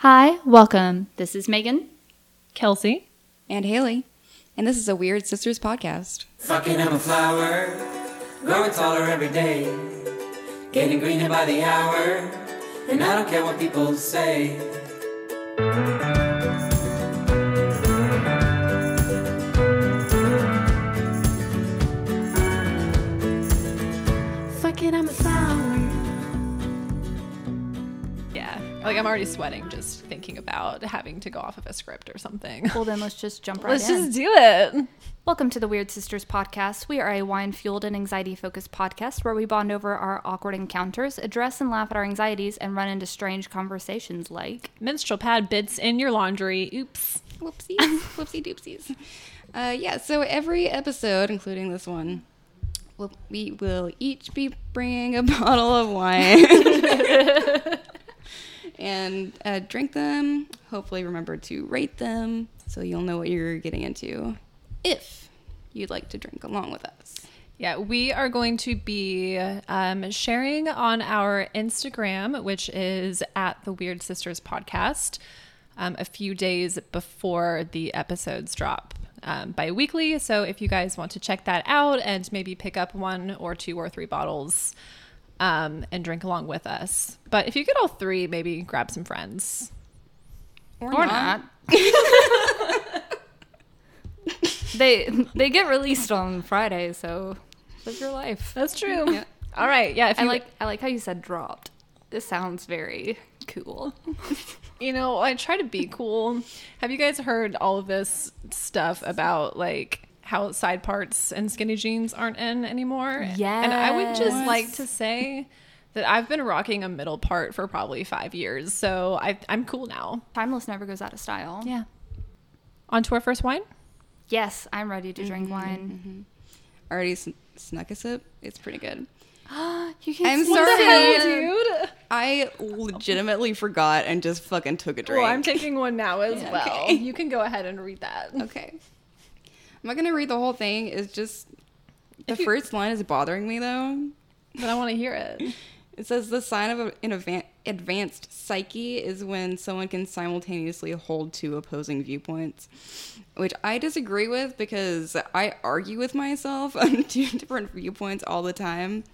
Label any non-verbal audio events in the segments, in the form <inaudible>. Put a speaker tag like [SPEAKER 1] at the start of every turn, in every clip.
[SPEAKER 1] Hi, welcome. This is Megan.
[SPEAKER 2] Kelsey.
[SPEAKER 3] And Haley. And this is a Weird Sisters podcast.
[SPEAKER 4] Fucking I'm a flower, growing taller every day, getting greener by the hour, and I don't care what people say.
[SPEAKER 2] Fucking I'm a Like I'm already sweating just thinking about having to go off of a script or something.
[SPEAKER 1] Well, then let's just jump right in.
[SPEAKER 2] Let's
[SPEAKER 1] in.
[SPEAKER 2] just do it.
[SPEAKER 1] Welcome to the Weird Sisters podcast. We are a wine fueled and anxiety focused podcast where we bond over our awkward encounters, address and laugh at our anxieties, and run into strange conversations like.
[SPEAKER 2] Menstrual pad bits in your laundry. Oops.
[SPEAKER 3] Whoopsies. <laughs> Whoopsie doopsies. Uh, yeah, so every episode, including this one, we'll, we will each be bringing a <laughs> bottle of wine <laughs> and uh, drink them. Hopefully, remember to rate them so you'll know what you're getting into if you'd like to drink along with us.
[SPEAKER 2] Yeah, we are going to be um, sharing on our Instagram, which is at the Weird Sisters Podcast, um, a few days before the episodes drop um, bi weekly. So if you guys want to check that out and maybe pick up one or two or three bottles um, and drink along with us. But if you get all three, maybe grab some friends.
[SPEAKER 1] Or not. <laughs> they they get released on Friday, so live your life.
[SPEAKER 2] That's true. All right. Yeah. If
[SPEAKER 1] I like I like how you said dropped. This sounds very cool. <laughs>
[SPEAKER 2] You know, I try to be cool. Have you guys heard all of this stuff about like how side parts and skinny jeans aren't in anymore? And I would just like to say that I've been rocking a middle part for probably five years. So I, I'm cool now.
[SPEAKER 1] Timeless never goes out of style.
[SPEAKER 2] Yeah. On to our first wine?
[SPEAKER 1] Yes, I'm ready to drink mm-hmm, wine. Mm-hmm.
[SPEAKER 3] Already sn- snuck a sip. It's pretty good. <gasps>
[SPEAKER 1] You can see
[SPEAKER 3] I'm
[SPEAKER 1] sorry.
[SPEAKER 2] dude.
[SPEAKER 3] I legitimately forgot and just fucking took a drink.
[SPEAKER 2] Well, I'm taking one now as
[SPEAKER 3] Yeah,
[SPEAKER 2] well.
[SPEAKER 3] okay.
[SPEAKER 2] You can go ahead and read that.
[SPEAKER 3] Okay. I'm not gonna read the whole thing. It's just the
[SPEAKER 2] you-
[SPEAKER 3] first line is bothering me though.
[SPEAKER 2] But I want to hear it. <laughs>
[SPEAKER 3] It says the sign of an advanced psyche is when someone can simultaneously hold two opposing viewpoints, which I disagree with because I argue with myself <laughs> on two different viewpoints all the time,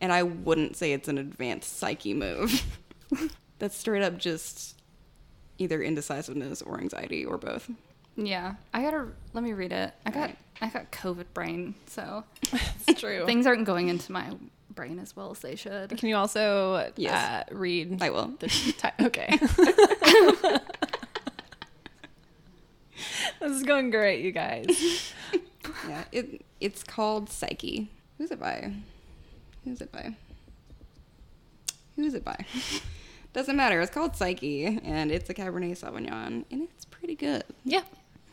[SPEAKER 3] and I wouldn't say it's an advanced psyche move. <laughs> That's straight up just either indecisiveness or anxiety or both.
[SPEAKER 1] Yeah, I gotta let me read it. I got I got COVID brain, so <laughs>
[SPEAKER 2] It's true.
[SPEAKER 1] things aren't going into my brain as well as they should.
[SPEAKER 2] Can you also
[SPEAKER 3] Yes.
[SPEAKER 2] uh, read
[SPEAKER 3] I will.
[SPEAKER 2] ti- okay. <laughs> this is going great, you guys. <laughs>
[SPEAKER 3] Yeah, it it's called Psyche. Who's it by? Who's it by? Who's it by? Doesn't matter. It's called Psyche, and it's a Cabernet Sauvignon, and it's pretty good.
[SPEAKER 2] Yeah,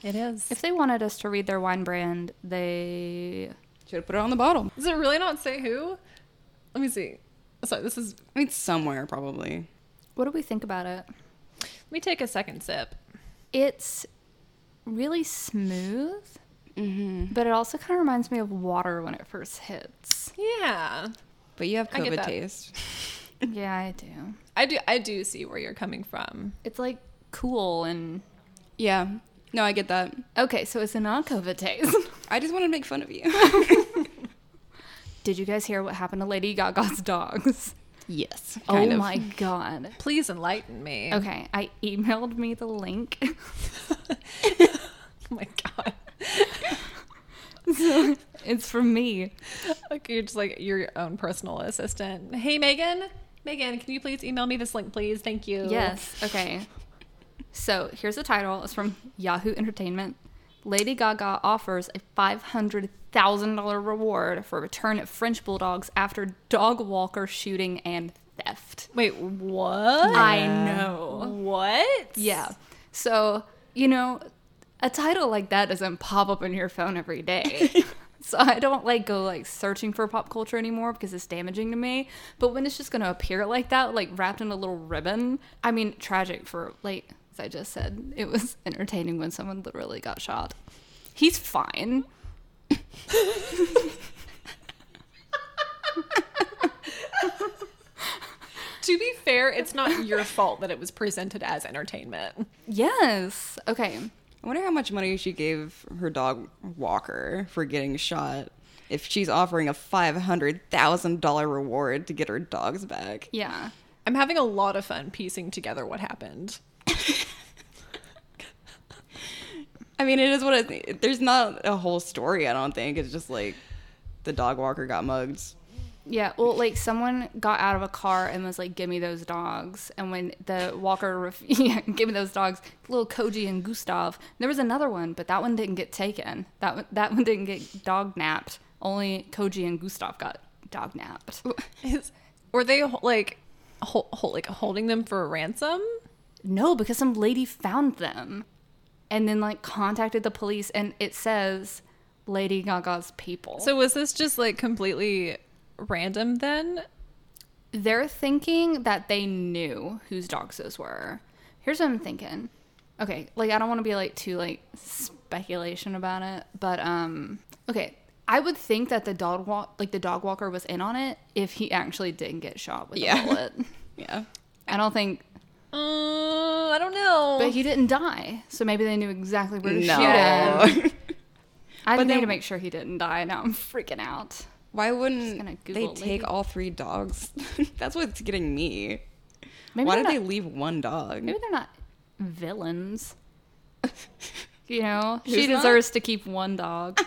[SPEAKER 2] it is.
[SPEAKER 1] If they wanted us to read their wine brand, they
[SPEAKER 3] Should have put it on the bottle.
[SPEAKER 2] Does it really not say who? Let me see. Sorry, this is.
[SPEAKER 3] I mean, somewhere probably.
[SPEAKER 1] what do we think about it?
[SPEAKER 2] Let me take a second sip.
[SPEAKER 1] It's really smooth,
[SPEAKER 3] Mm-hmm.
[SPEAKER 1] but it also kind of reminds me of water when it first hits.
[SPEAKER 2] Yeah,
[SPEAKER 3] But you have
[SPEAKER 2] I get
[SPEAKER 3] COVID
[SPEAKER 2] that.
[SPEAKER 3] taste. <laughs>
[SPEAKER 1] Yeah, I do.
[SPEAKER 2] I do. I do see where you're coming from.
[SPEAKER 1] It's like cool and
[SPEAKER 3] Yeah. No, I get that.
[SPEAKER 1] okay. So it's a non-COVID taste. <laughs>
[SPEAKER 3] I just want to make fun of you. <laughs>
[SPEAKER 1] Did you guys hear what happened to Lady Gaga's dogs?
[SPEAKER 3] yes.
[SPEAKER 1] oh
[SPEAKER 3] of.
[SPEAKER 1] my god.
[SPEAKER 2] Please enlighten me.
[SPEAKER 1] Okay, I emailed me the link. <laughs>
[SPEAKER 2] Oh my god.
[SPEAKER 1] it's from me.
[SPEAKER 2] Like you're just like your own personal assistant. Hey Megan. Megan, can you please email me this link, please? Thank you.
[SPEAKER 1] Yes. Okay. So here's the title. It's from Yahoo Entertainment. Lady Gaga offers a five hundred thousand dollar reward for return of French bulldogs after dog walker shooting and theft.
[SPEAKER 2] Wait, what?
[SPEAKER 1] I know.
[SPEAKER 2] What?
[SPEAKER 1] Yeah. So you know, a title like that doesn't pop up on your phone every day. <laughs> so I don't like go like searching for pop culture anymore because it's damaging to me. But when it's just gonna appear like that, like wrapped in a little ribbon, I mean, tragic for like as I just said, it was <laughs> entertaining when someone literally got shot. He's fine. <laughs>
[SPEAKER 2] to be fair, it's not your fault that it was presented as entertainment.
[SPEAKER 1] Yes. Okay.
[SPEAKER 3] I wonder how much money she gave her dog Walker for getting shot. If she's offering a five hundred thousand dollar reward to get her dogs back.
[SPEAKER 1] Yeah.
[SPEAKER 2] I'm having a lot of fun piecing together what happened.
[SPEAKER 3] I mean, it is what it. There's not a whole story. I don't think it's just like the dog walker got mugged.
[SPEAKER 1] Yeah, well, like someone got out of a car and was like, "Give me those dogs." And when the walker, ref- <laughs> yeah, give me those dogs, little Koji and Gustav. There was another one, but that one didn't get taken. That one, that one didn't get dog napped. Only Koji and Gustav got dog napped. <laughs>
[SPEAKER 2] Is, were they like, hol- hol- like holding them for a ransom?
[SPEAKER 1] No, because some lady found them, and then like contacted the police, and it says Lady Gaga's people.
[SPEAKER 2] So was this just like completely random then?
[SPEAKER 1] they're thinking that they knew whose dogs those were. Here's what I'm thinking. Okay, like I don't want to be like too like speculation about it, but um okay, I would think that the dog walk like the dog walker was in on it if he actually didn't get shot with
[SPEAKER 3] Yeah.
[SPEAKER 1] a bullet. <laughs>
[SPEAKER 3] Yeah.
[SPEAKER 1] I don't think
[SPEAKER 2] Uh, I don't know.
[SPEAKER 1] but he didn't die. So maybe they knew exactly where to shoot him.
[SPEAKER 3] No. <laughs>
[SPEAKER 1] I need to make sure he didn't die. Now I'm freaking out.
[SPEAKER 3] Why wouldn't they take
[SPEAKER 1] lady.
[SPEAKER 3] all three dogs? <laughs> That's what's getting me.
[SPEAKER 1] Maybe
[SPEAKER 3] Why
[SPEAKER 1] they're
[SPEAKER 3] did they leave one dog?
[SPEAKER 1] Maybe they're not villains. <laughs> You know,
[SPEAKER 3] Who's
[SPEAKER 1] she
[SPEAKER 3] not?
[SPEAKER 1] deserves to keep one dog.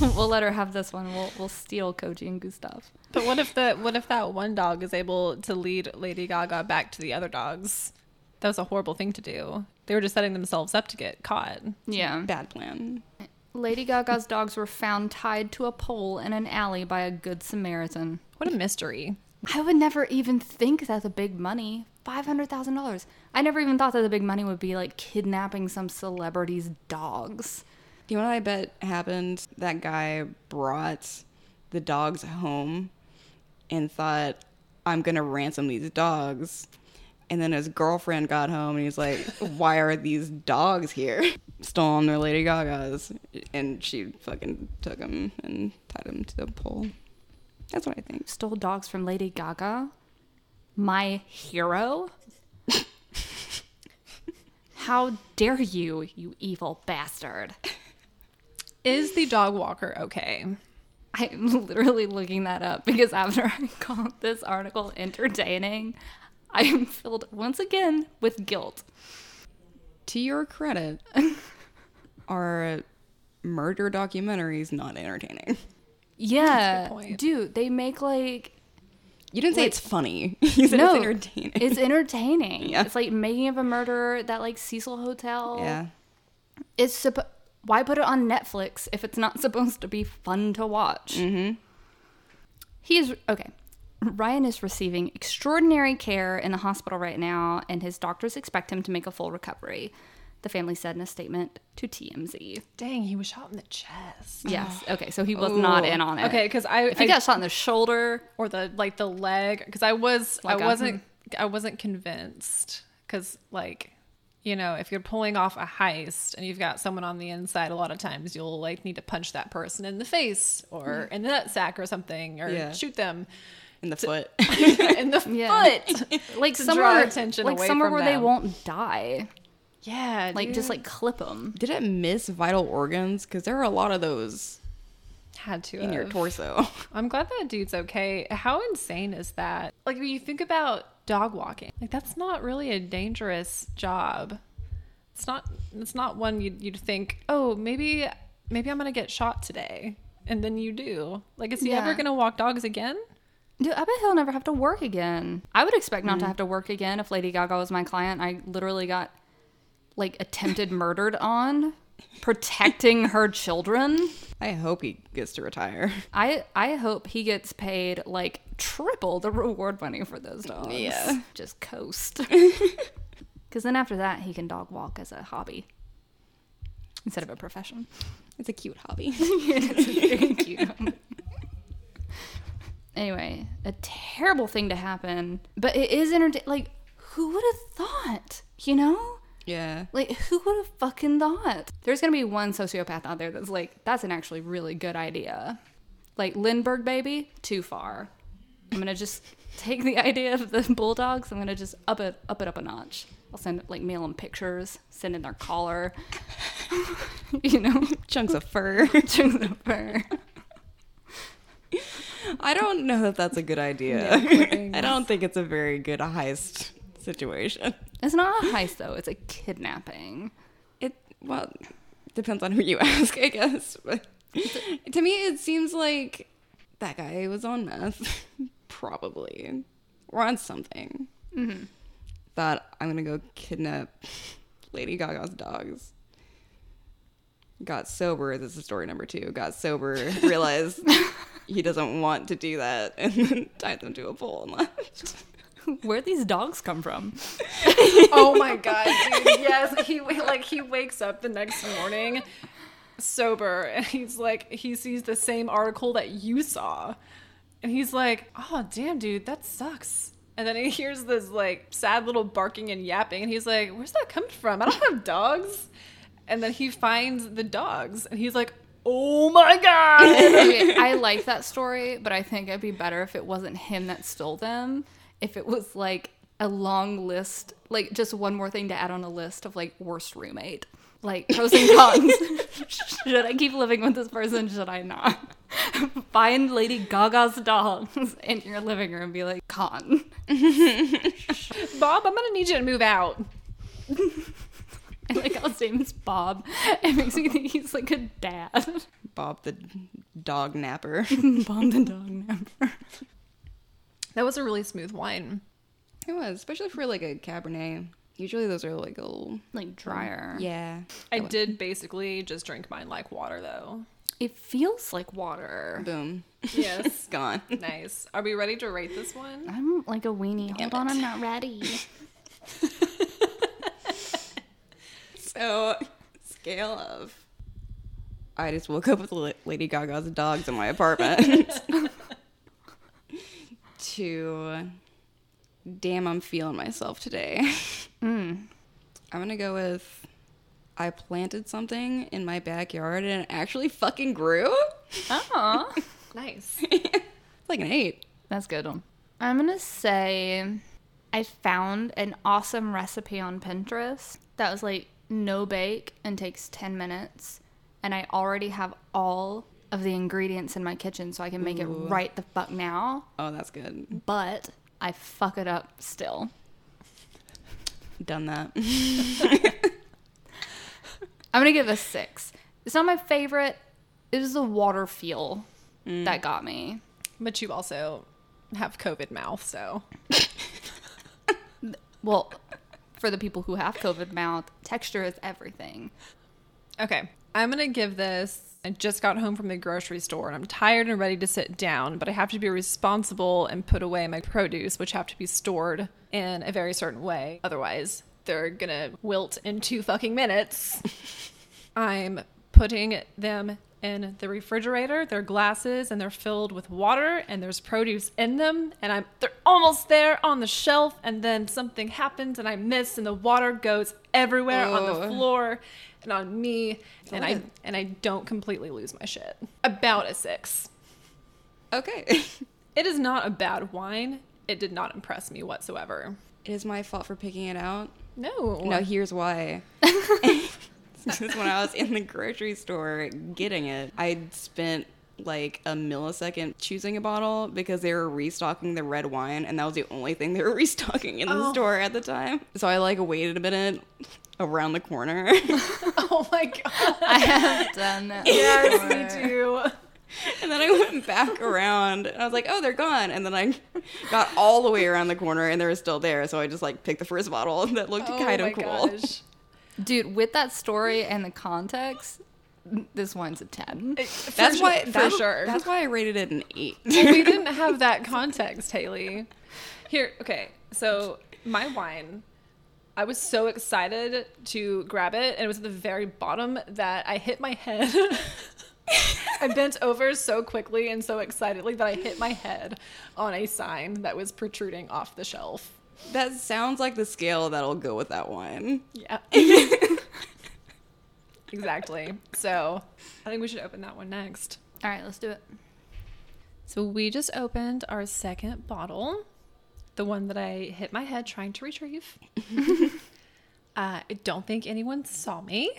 [SPEAKER 1] we'll let her have this one. We'll we'll steal Koji and Gustav.
[SPEAKER 2] But what if the what if that one dog is able to lead Lady Gaga back to the other dogs? That was a horrible thing to do. They were just setting themselves up to get caught.
[SPEAKER 1] Yeah.
[SPEAKER 3] Bad plan.
[SPEAKER 1] Lady Gaga's dogs were found tied to a pole in an alley by a good Samaritan.
[SPEAKER 2] What a mystery.
[SPEAKER 1] I would never even think that the big money, five hundred thousand dollars. I never even thought that the big money would be like kidnapping some celebrity's dogs.
[SPEAKER 3] You know what I bet happened? That guy brought the dogs home and thought, I'm going to ransom these dogs. And then his girlfriend got home and he's like, Why are these dogs here? Stolen their Lady Gaga's. And she fucking took them and tied them to the pole. That's what I think.
[SPEAKER 1] Stole dogs from Lady Gaga. My hero. How dare you, you evil bastard!
[SPEAKER 2] Is the dog walker okay?
[SPEAKER 1] I'm <laughs> literally looking that up because after I called this article entertaining, I am filled once again with guilt.
[SPEAKER 3] To your credit, <laughs> are murder documentaries not entertaining?
[SPEAKER 1] Yeah, dude, they make like
[SPEAKER 3] You didn't say
[SPEAKER 1] Like-
[SPEAKER 3] it's funny. <laughs> You said
[SPEAKER 1] no,
[SPEAKER 3] it's entertaining.
[SPEAKER 1] It's entertaining.
[SPEAKER 3] Yeah.
[SPEAKER 1] It's like making of a murder that like Cecil Hotel.
[SPEAKER 3] yeah.
[SPEAKER 1] It's suppo- why put it on Netflix if it's not supposed to be fun to watch? Mm-hmm. He is okay. Ryan is receiving extraordinary care in the hospital right now, and his doctors expect him to make a full recovery. The family said in a statement to TMZ.
[SPEAKER 2] Dang, he was shot in the chest.
[SPEAKER 1] Yes. <sighs> Okay. So he was not in on it.
[SPEAKER 2] Okay, because I,
[SPEAKER 1] If he
[SPEAKER 2] I-
[SPEAKER 1] got shot in the shoulder,
[SPEAKER 2] or the like the leg because I was
[SPEAKER 1] Like
[SPEAKER 2] I
[SPEAKER 1] a-
[SPEAKER 2] wasn't I wasn't convinced because like you know if you're pulling off a heist and you've got someone on the inside a lot of times you'll like need to punch that person in the face or in the nutsack or something or
[SPEAKER 3] Yeah.
[SPEAKER 2] shoot them
[SPEAKER 3] In the foot. <laughs>
[SPEAKER 2] in the
[SPEAKER 1] Yeah.
[SPEAKER 2] foot <laughs>
[SPEAKER 1] like somewhere,
[SPEAKER 2] attention
[SPEAKER 1] like
[SPEAKER 2] away
[SPEAKER 1] somewhere
[SPEAKER 2] from
[SPEAKER 1] where they won't die.
[SPEAKER 2] yeah
[SPEAKER 1] Like just like clip them.
[SPEAKER 3] Did it miss vital organs? Because there are a lot of those
[SPEAKER 2] had to
[SPEAKER 3] in your torso. <laughs>
[SPEAKER 2] I'm glad that dude's okay. How insane is that? Like when you think about dog walking, like that's not really a dangerous job. It's not. It's not one you'd, you'd think. Oh, maybe maybe I'm gonna get shot today, and then you do. Like, is he
[SPEAKER 1] Yeah.
[SPEAKER 2] ever gonna walk dogs again?
[SPEAKER 1] Dude, I bet he'll never have to work again. I would expect not
[SPEAKER 2] Mm.
[SPEAKER 1] to have to work again if Lady Gaga was my client. I literally got like attempted murdered on protecting <laughs> her children.
[SPEAKER 3] I hope he gets to retire.
[SPEAKER 1] I I hope he gets paid like triple the reward money for those dogs.
[SPEAKER 3] Yeah. <laughs>
[SPEAKER 1] Just coast. <laughs> Cuz then after that he can dog walk as a hobby instead of a profession.
[SPEAKER 3] It's a cute hobby.
[SPEAKER 1] it's very cute. Anyway, a terrible thing to happen, but it is entertaining. Like, who would have thought? You know,
[SPEAKER 3] yeah.
[SPEAKER 1] like who would have fucking thought? There's gonna be one sociopath out there that's like, that's an actually really good idea. Like Lindbergh baby, too far. I'm gonna just <laughs> take the idea of the bulldogs. I'm gonna just up it up it up a notch. I'll send like mail them pictures, send in their collar, <laughs> you know,
[SPEAKER 3] Chunks of fur. <laughs>
[SPEAKER 1] chunks of fur.
[SPEAKER 3] I don't know that that's a good idea. <laughs> I don't think it's a very good heist situation.
[SPEAKER 1] It's not a heist though; it's a kidnapping.
[SPEAKER 3] It well depends on who you <laughs> ask, I guess. But to me, it seems like that guy was on meth, <laughs> probably, or on something. Mm-hmm. Thought I'm gonna go kidnap Lady Gaga's dogs. Got sober. This is story number two. Got sober. Realized he doesn't want to do that, <laughs> and then tied them to a pole and left.
[SPEAKER 1] Where these dogs come from? <laughs>
[SPEAKER 2] oh my god, dude. Yes, he like he wakes up the next morning sober and he's like he sees the same article that you saw. And he's like, "Oh, damn, dude, that sucks." And then he hears this like sad little barking and yapping and he's like, "Where's that coming from? I don't have dogs." And then he finds the dogs and he's like, "Oh my god." <laughs>
[SPEAKER 1] okay, <laughs> I like that story, but I think it'd be better if it wasn't him that stole them. If it was like a long list, like just one more thing to add on a list of like worst roommate, like pros and cons. <laughs> should I keep living with this person? Should I not? Find Lady Gaga's dolls in your living room and be like, con.
[SPEAKER 2] Bob, I'm to need you to move out.
[SPEAKER 1] I like how his name is Bob. It makes me think he's like a dad.
[SPEAKER 3] Bob the dog napper. <laughs>
[SPEAKER 1] Bob the dog napper.
[SPEAKER 2] That was a really smooth wine.
[SPEAKER 3] It was, especially for like a Cabernet. Usually those are like a little.
[SPEAKER 1] Like drier.
[SPEAKER 3] Yeah.
[SPEAKER 2] I did basically just drink mine like water though.
[SPEAKER 1] It feels like water.
[SPEAKER 3] Boom.
[SPEAKER 2] Yes. <laughs>
[SPEAKER 3] Gone.
[SPEAKER 2] nice. Are we ready to rate this one?
[SPEAKER 1] I'm like a weenie. Hold on, I'm not ready. <laughs>
[SPEAKER 3] So, <laughs> scale of. I just woke up with Lady Gaga's dogs in my apartment. <laughs> to. Damn, I'm feeling myself today. Mm. I'm gonna go with. I planted something in my backyard and it actually fucking grew.
[SPEAKER 1] Oh, <laughs>
[SPEAKER 2] Nice.
[SPEAKER 3] it's like an eight.
[SPEAKER 1] that's good one. I'm gonna say I found an awesome recipe on Pinterest that was like no bake and takes 10 minutes, and I already have all of the ingredients in my kitchen, so I can make it right the fuck now.
[SPEAKER 3] Oh, that's good.
[SPEAKER 1] But I fuck it up still.
[SPEAKER 3] Done that. <laughs> <laughs>
[SPEAKER 1] I'm gonna give it a six. It's not my favorite. It was the water feel mm. that got me.
[SPEAKER 2] But you also have COVID mouth, so
[SPEAKER 1] Well, for the people who have COVID mouth, texture is everything.
[SPEAKER 2] okay. I'm gonna give this. I just got home from the grocery store and I'm tired and ready to sit down, but I have to be responsible and put away my produce, which have to be stored in a very certain way. Otherwise, they're gonna wilt in two fucking minutes. <laughs> I'm putting them in the refrigerator. They're glasses and they're filled with water and there's produce in them and I'm they're almost there on the shelf and then something happens and I miss and the water goes everywhere on the floor and on me and I and I don't completely lose my shit. About a 6.
[SPEAKER 3] okay. <laughs>
[SPEAKER 2] It is not a bad wine. It did not impress me whatsoever.
[SPEAKER 3] It is my fault for picking it out.
[SPEAKER 2] No.
[SPEAKER 3] No, here's why. <laughs> <laughs> Because when I was in the grocery store getting it, I'd spent like a millisecond choosing a bottle because they were restocking the red wine, and that was the only thing they were <laughs> restocking in the
[SPEAKER 2] Oh.
[SPEAKER 3] store at the time. So I like waited a minute around the corner. <laughs>
[SPEAKER 2] Oh my god.
[SPEAKER 1] I have done that.
[SPEAKER 2] Yes,
[SPEAKER 1] before.
[SPEAKER 2] me too.
[SPEAKER 3] and then I went back around and I was like, oh, they're gone. And then I got all the way around the corner and they were still there. So I just like picked the first bottle that looked
[SPEAKER 2] Oh
[SPEAKER 3] kind of cool.
[SPEAKER 2] gosh.
[SPEAKER 1] Dude, with that story and the context, this wine's a 10.
[SPEAKER 2] Uh, for
[SPEAKER 3] That's
[SPEAKER 2] su-
[SPEAKER 3] why
[SPEAKER 2] for
[SPEAKER 3] that-
[SPEAKER 2] sure.
[SPEAKER 3] That's why I rated it an eight. <laughs>
[SPEAKER 2] well, we didn't have that <laughs> context, Haley. Here, okay. So my wine, I was so excited to grab it, and it was at the very bottom that I hit my head. <laughs> I bent over so quickly and so excitedly that I hit my head on a sign that was protruding off the shelf.
[SPEAKER 3] That sounds like the scale that'll go with that one.
[SPEAKER 2] Yeah. <laughs> exactly. So I think we should open that one next.
[SPEAKER 1] All right, let's do it.
[SPEAKER 2] So we just opened our second bottle. the one that I hit my head trying to retrieve. <laughs> uh, I don't think anyone saw me.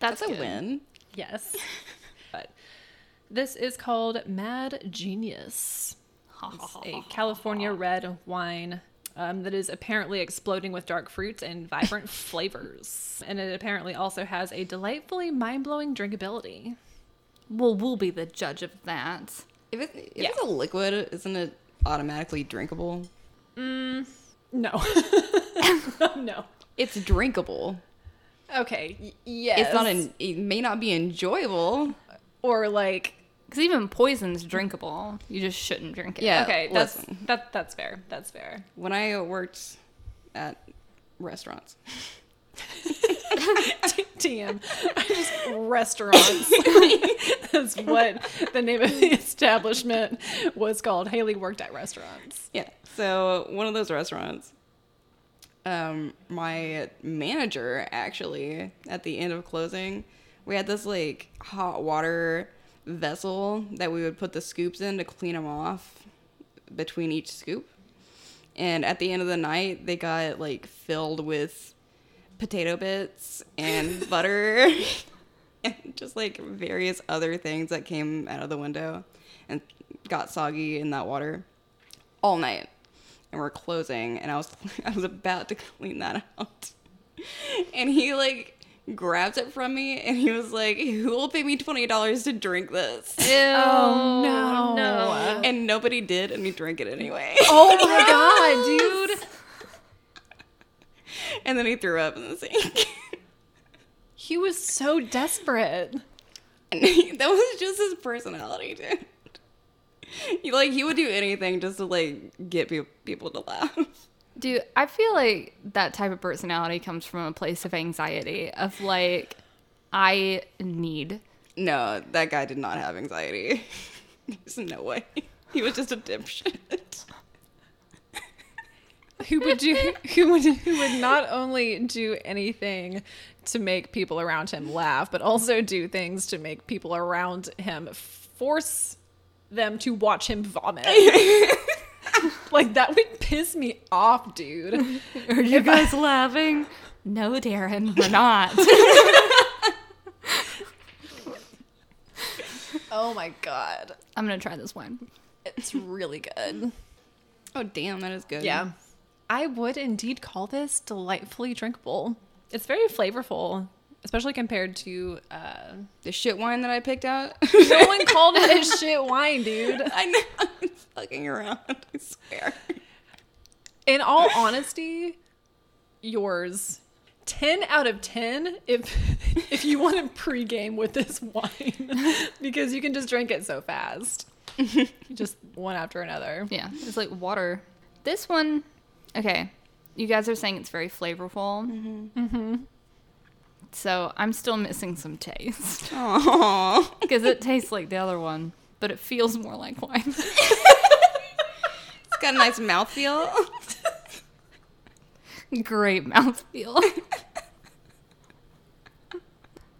[SPEAKER 1] That's,
[SPEAKER 3] That's a
[SPEAKER 1] good.
[SPEAKER 3] win.
[SPEAKER 2] Yes. <laughs> but this is called Mad Genius. It's a California red wine um, that is apparently exploding with dark fruits and vibrant <laughs> flavors. And it apparently also has a delightfully mind blowing drinkability.
[SPEAKER 1] Well, we'll be the judge of that.
[SPEAKER 3] If, it, if
[SPEAKER 2] Yeah.
[SPEAKER 3] it's a liquid, isn't it automatically drinkable?
[SPEAKER 2] No. <laughs> <laughs> no.
[SPEAKER 3] It's drinkable.
[SPEAKER 2] Okay. y- yes.
[SPEAKER 3] It's not. En- it may not be enjoyable.
[SPEAKER 2] or like
[SPEAKER 1] Because even poison's drinkable. You just shouldn't drink it.
[SPEAKER 3] Yeah.
[SPEAKER 2] okay, that's
[SPEAKER 3] listen.
[SPEAKER 2] that that's fair. That's fair.
[SPEAKER 3] When I worked at restaurants, <laughs> <laughs>
[SPEAKER 2] TM. Just restaurants. <laughs> That's what the name of the establishment was called. Haley worked at restaurants.
[SPEAKER 3] yeah. So one of those restaurants, um, my manager actually at the end of closing, we had this like hot water vessel that we would put the scoops in to clean them off between each scoop. And at the end of the night, they got like filled with potato bits and <laughs> butter <laughs> and just like various other things that came out of the window and got soggy in that water all night. And we're closing, and I was <laughs> I was about to clean that out, and he like grabs it from me, and he was like, "Who will pay me twenty dollars to drink this?"
[SPEAKER 2] Oh, no.
[SPEAKER 1] no.
[SPEAKER 3] And nobody did, and he drank it anyway.
[SPEAKER 2] Oh my <laughs> god, dude.
[SPEAKER 3] and then he threw up in the sink. <laughs>
[SPEAKER 2] He was so desperate.
[SPEAKER 3] And he- that was just his personality, dude. He like he would do anything just to like get pe- people to laugh.
[SPEAKER 1] Dude, I feel like that type of personality comes from a place of anxiety, of like, I need.
[SPEAKER 3] No, that guy did not have anxiety. <laughs> There's no way. He was just a dipshit.
[SPEAKER 2] Who would do who would who would not only do anything to make people around him laugh, but also do things to make people around him force them to watch him vomit. <laughs> <laughs> like that would piss me off, dude. <laughs>
[SPEAKER 1] Are you guys laughing? No, Darren, we're not. <laughs>
[SPEAKER 2] Oh my god.
[SPEAKER 1] I'm gonna try this wine.
[SPEAKER 2] It's really good.
[SPEAKER 3] Oh damn, that is good.
[SPEAKER 2] Yeah. I would indeed call this delightfully drinkable. It's very flavorful, especially compared to uh
[SPEAKER 3] The shit wine that I picked out. <laughs>
[SPEAKER 2] no one called it a <laughs> shit wine, dude.
[SPEAKER 3] I know. <laughs> I'm fucking around. I swear.
[SPEAKER 2] In all honesty, yours 10 out of 10 if if you want to pregame with this wine because you can just drink it so fast. just one after another.
[SPEAKER 1] Yeah, it's like water. This one, okay. You guys are saying it's very flavorful. Mm-hmm. So I'm still missing some taste <laughs> because it tastes like the other one, but it feels more like wine.
[SPEAKER 3] It's got a nice mouthfeel. <laughs>
[SPEAKER 1] Great mouthfeel. <laughs>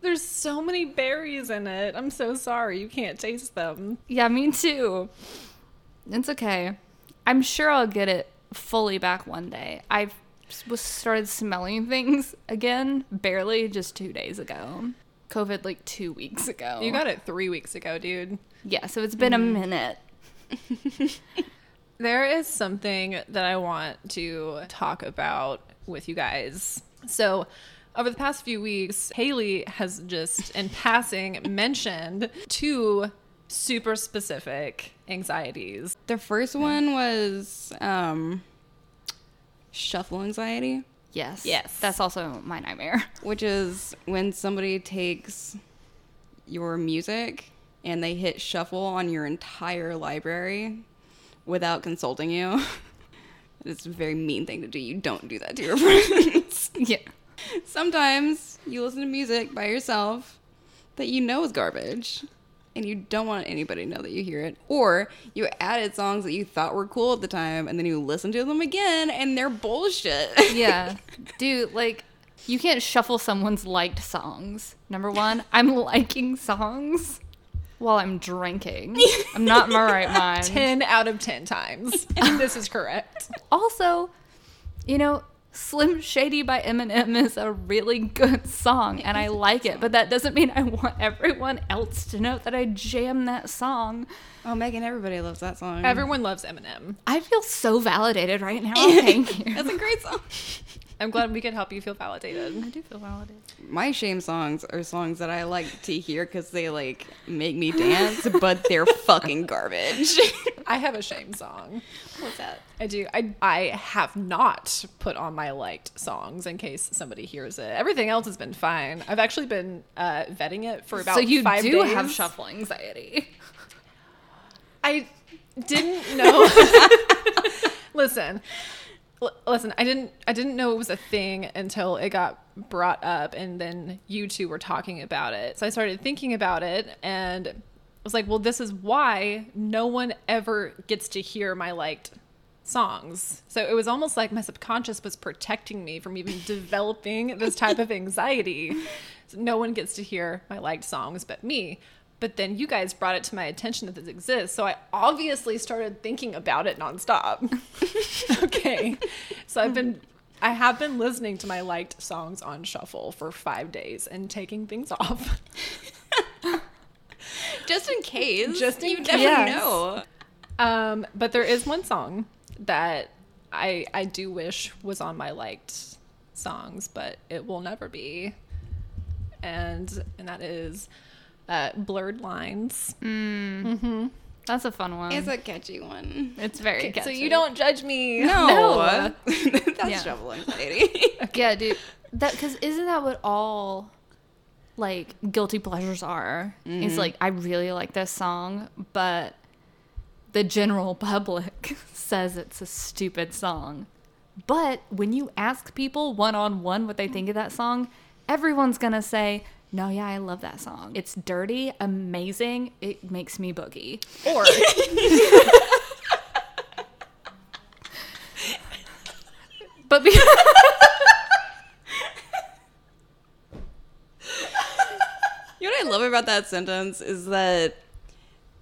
[SPEAKER 2] There's so many berries in it. I'm so sorry you can't taste them.
[SPEAKER 1] yeah, me too. It's okay. I'm sure I'll get it fully back one day. I was started smelling things again, barely just two days ago. COVID like two weeks ago.
[SPEAKER 2] You got it 3 weeks ago, dude.
[SPEAKER 1] yeah, so it's been a minute. <laughs>
[SPEAKER 2] There is something that I want to talk about with you guys. So, over the past few weeks, Haley has just in <laughs> passing mentioned two super specific anxieties.
[SPEAKER 3] The first one was um, shuffle anxiety,
[SPEAKER 1] Yes.
[SPEAKER 2] Yes.
[SPEAKER 1] That's also my nightmare. <laughs>
[SPEAKER 3] which is when somebody takes your music and they hit shuffle on your entire library without consulting you. <laughs> It's a very mean thing to do. You don't do that to your <laughs> friends.
[SPEAKER 1] yeah.
[SPEAKER 3] Sometimes you listen to music by yourself that you know is garbage and you don't want anybody to know that you hear it. Or you added songs that you thought were cool at the time and then you listen to them again and they're bullshit. <laughs>
[SPEAKER 1] Yeah. Dude, like, you can't shuffle someone's liked songs. Number one, I'm <laughs> liking songs. while I'm drinking. I'm not in my right <laughs> mind.
[SPEAKER 2] 10 out of 10 times. this is correct.
[SPEAKER 1] Also, you know, Slim Shady by Eminem is a really good song and I like it, but that doesn't mean I want everyone else to know that I jam that song.
[SPEAKER 3] Oh, Megan, everybody loves that song.
[SPEAKER 2] Everyone loves Eminem.
[SPEAKER 1] I feel so validated right now. <laughs> Thank you.
[SPEAKER 3] That's a great song. <laughs>
[SPEAKER 2] I'm glad we could help you feel validated.
[SPEAKER 1] I do feel validated.
[SPEAKER 3] My shame songs are songs that I like to hear because they like make me dance, but they're <laughs> fucking garbage.
[SPEAKER 2] I have a shame song.
[SPEAKER 1] What's that?
[SPEAKER 2] I do. I I have not put on my liked songs in case somebody hears it. Everything else has been fine. I've actually been uh, vetting it for about
[SPEAKER 1] so you
[SPEAKER 2] five
[SPEAKER 1] do
[SPEAKER 2] days.
[SPEAKER 1] have shuffle anxiety.
[SPEAKER 2] I didn't know. <laughs> listen, L- listen. I didn't. I didn't know it was a thing until it got brought up, and then you two were talking about it. So I started thinking about it, and I was like, well, this is why no one ever gets to hear my liked songs. So it was almost like my subconscious was protecting me from even <laughs> developing this type of anxiety. So no one gets to hear my liked songs but me. But then you guys brought it to my attention that this exists. So I obviously started thinking about it nonstop. <laughs> okay. So I've been I have been listening to my liked songs on shuffle for five days and taking things off. <laughs>
[SPEAKER 3] Just in case.
[SPEAKER 2] Just in
[SPEAKER 3] you
[SPEAKER 2] case.
[SPEAKER 3] never
[SPEAKER 2] Yes.
[SPEAKER 3] know.
[SPEAKER 2] Um, but there is one song that I I do wish was on my liked songs, but it will never be. And and that is uh, Blurred Lines. Mm. Mm-hmm.
[SPEAKER 1] That's a fun one.
[SPEAKER 3] It's a catchy one.
[SPEAKER 1] It's very catchy.
[SPEAKER 2] So you don't judge me.
[SPEAKER 3] No,
[SPEAKER 1] No. <laughs>
[SPEAKER 3] that's uh,
[SPEAKER 1] Yeah.
[SPEAKER 3] shuffle anxiety. <laughs>
[SPEAKER 1] Yeah, dude. That because isn't that what all like guilty pleasures are? It's mm-hmm. like I really like this song, but the general public <laughs> says it's a stupid song. But when you ask people one on one what they think of that song, everyone's gonna say, "No, yeah, I love that song. It's dirty, amazing. It makes me boogie."
[SPEAKER 2] Or <laughs>
[SPEAKER 1] But because
[SPEAKER 3] You know what I love about that sentence is that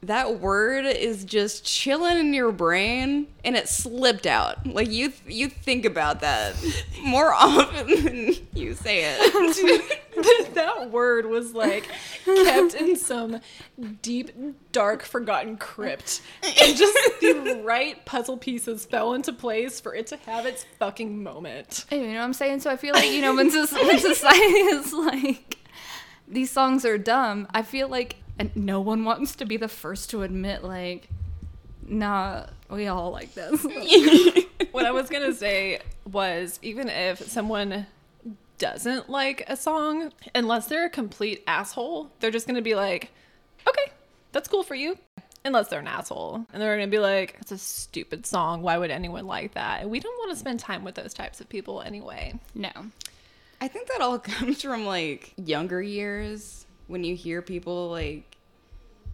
[SPEAKER 3] that word is just chilling in your brain and it slipped out. Like you you think about that more often than you say it. <laughs>
[SPEAKER 2] that word was like kept in some deep, dark, forgotten crypt. And just the right puzzle pieces fell into place for it to have its fucking moment.
[SPEAKER 1] You know what I'm saying? So I feel like, you know, when, when society is like, these songs are dumb, I feel like and no one wants to be the first to admit, like, nah, we all like this. <laughs>
[SPEAKER 2] what I was gonna <laughs> say was even if someone doesn't like a song, unless they're a complete asshole, they're just gonna be like, okay, that's cool for you. Unless they're an asshole. And they're gonna be like, it's a stupid song. Why would anyone like that? We don't want to spend time with those types of people anyway.
[SPEAKER 1] no.
[SPEAKER 3] I think that all <laughs> comes from like younger years when you hear people like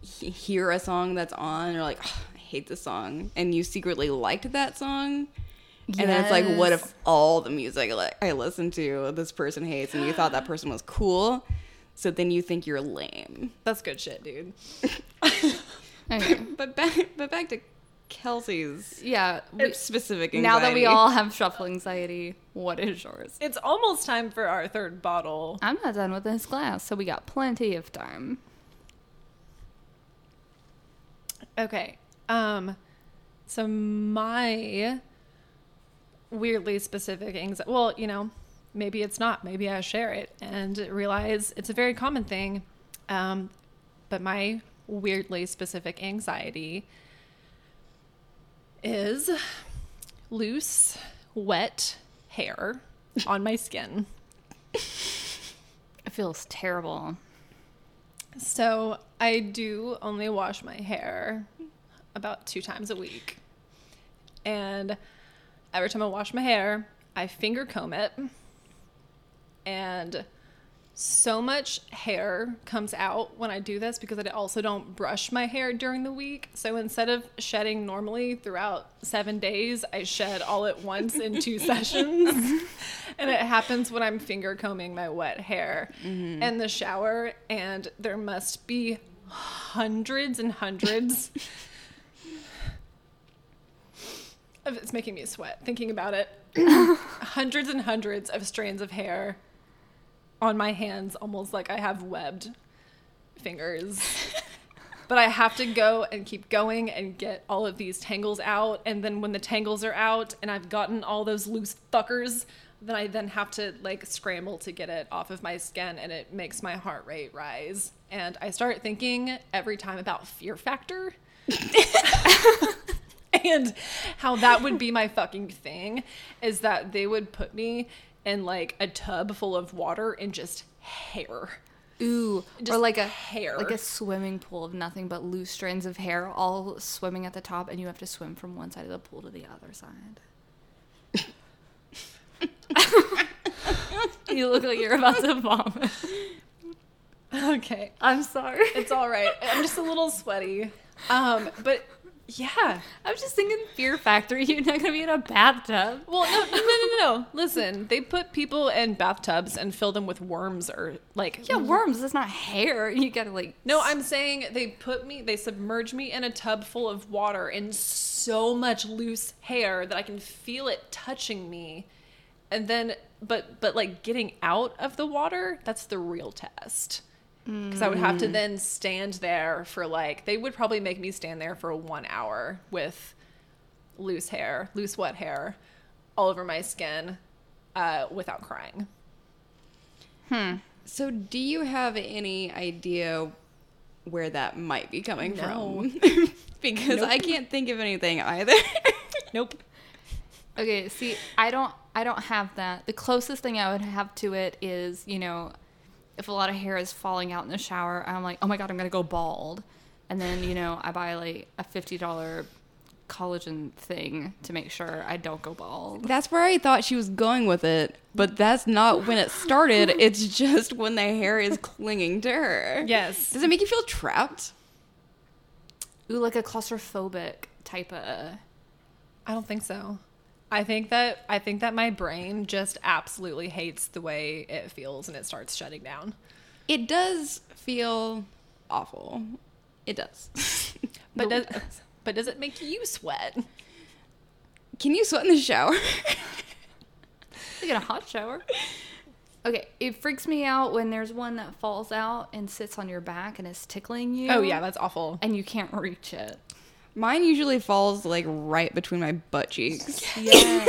[SPEAKER 3] he- hear a song that's on you're like, "Ugh, I hate this song, and you secretly liked that song. And then it's like, what if all the music like I listen to this person hates, and you thought that person was cool, so then you think you're lame.
[SPEAKER 2] That's good shit, dude. <laughs> <laughs>
[SPEAKER 1] Okay.
[SPEAKER 3] But back, but back to Kelsey's
[SPEAKER 1] Yeah. we-
[SPEAKER 3] specific. Anxiety.
[SPEAKER 1] Now that we all have shuffle anxiety, what is yours?
[SPEAKER 2] It's almost time for our third bottle.
[SPEAKER 1] I'm not done with this glass, so we got plenty of time.
[SPEAKER 2] Okay. Um so my weirdly specific anxiety well, you know, maybe it's not. Maybe I share it and realize it's a very common thing. Um but my weirdly specific anxiety is loose, wet hair on my skin.
[SPEAKER 1] It feels terrible.
[SPEAKER 2] So I do only wash my hair about two times a week. And every time I wash my hair, I finger comb it. And so much hair comes out when I do this because I also don't brush my hair during the week. So instead of shedding normally throughout seven days, I shed all at once in two <laughs> sessions. And it happens when I'm finger combing my wet hair mm-hmm. in the shower. And there must be hundreds and hundreds. <laughs> of, it's making me sweat thinking about it. <coughs> hundreds and hundreds of strands of hair on my hands, almost like I have webbed fingers. <laughs> but I have to go and keep going and get all of these tangles out. And then when the tangles are out and I've gotten all those loose fuckers, then I then have to like scramble to get it off of my skin and it makes my heart rate rise. And I start thinking every time about fear factor. <laughs> and how that would be my fucking thing is that they would put me in like a tub full of water and just hair.
[SPEAKER 1] Ooh, or like a
[SPEAKER 2] hair.
[SPEAKER 1] like a swimming pool of nothing but loose strands of hair, all swimming at the top, and you have to swim from one side of the pool to the other side. <laughs> you look like you're about to vomit. <laughs>
[SPEAKER 2] Okay.
[SPEAKER 1] I'm sorry.
[SPEAKER 2] It's all right. I'm just a little sweaty. Um, but yeah.
[SPEAKER 1] I'm just thinking Fear Factory. <laughs> You're not gonna be in a bathtub.
[SPEAKER 2] Well, no, no, no, no, no. <laughs> Listen, they put people in bathtubs and fill them with worms or like
[SPEAKER 1] Yeah, worms. That's not hair. <laughs> You gotta like.
[SPEAKER 2] No, I'm saying they put me, they submerge me in a tub full of water and so much loose hair that I can feel it touching me. And then, but, but like getting out of the water, that's the real test. Because I would have to then stand there for like, they would probably make me stand there for one hour with loose hair, loose wet hair all over my skin uh, without crying. Hmm.
[SPEAKER 3] So, do you have any idea where that might be coming
[SPEAKER 2] No.
[SPEAKER 3] from? <laughs> because I can't think of anything either. <laughs>
[SPEAKER 2] Nope.
[SPEAKER 1] Okay, see, I don't I don't have that. The closest thing I would have to it is, you know, if a lot of hair is falling out in the shower, I'm like, "Oh my god, I'm going to go bald." And then, you know, I buy like a $50 collagen thing to make sure I don't go bald.
[SPEAKER 3] that's where I thought she was going with it, but that's not when it started. <laughs> It's just when the hair is clinging to her.
[SPEAKER 2] Yes.
[SPEAKER 3] Does it make you feel trapped?
[SPEAKER 1] Ooh, like a claustrophobic type of
[SPEAKER 2] I don't think so. I think that I think that my brain just absolutely hates the way it feels and it starts shutting down.
[SPEAKER 3] It does feel awful. It does. <laughs>
[SPEAKER 2] But does, but does it make you sweat?
[SPEAKER 3] Can you sweat in the shower?
[SPEAKER 1] like in a hot shower. Okay, it freaks me out when there's one that falls out and sits on your back and is tickling you.
[SPEAKER 2] Oh yeah, that's awful.
[SPEAKER 1] and you can't reach it.
[SPEAKER 3] Mine usually falls like right between my butt cheeks. <laughs>
[SPEAKER 1] Yeah.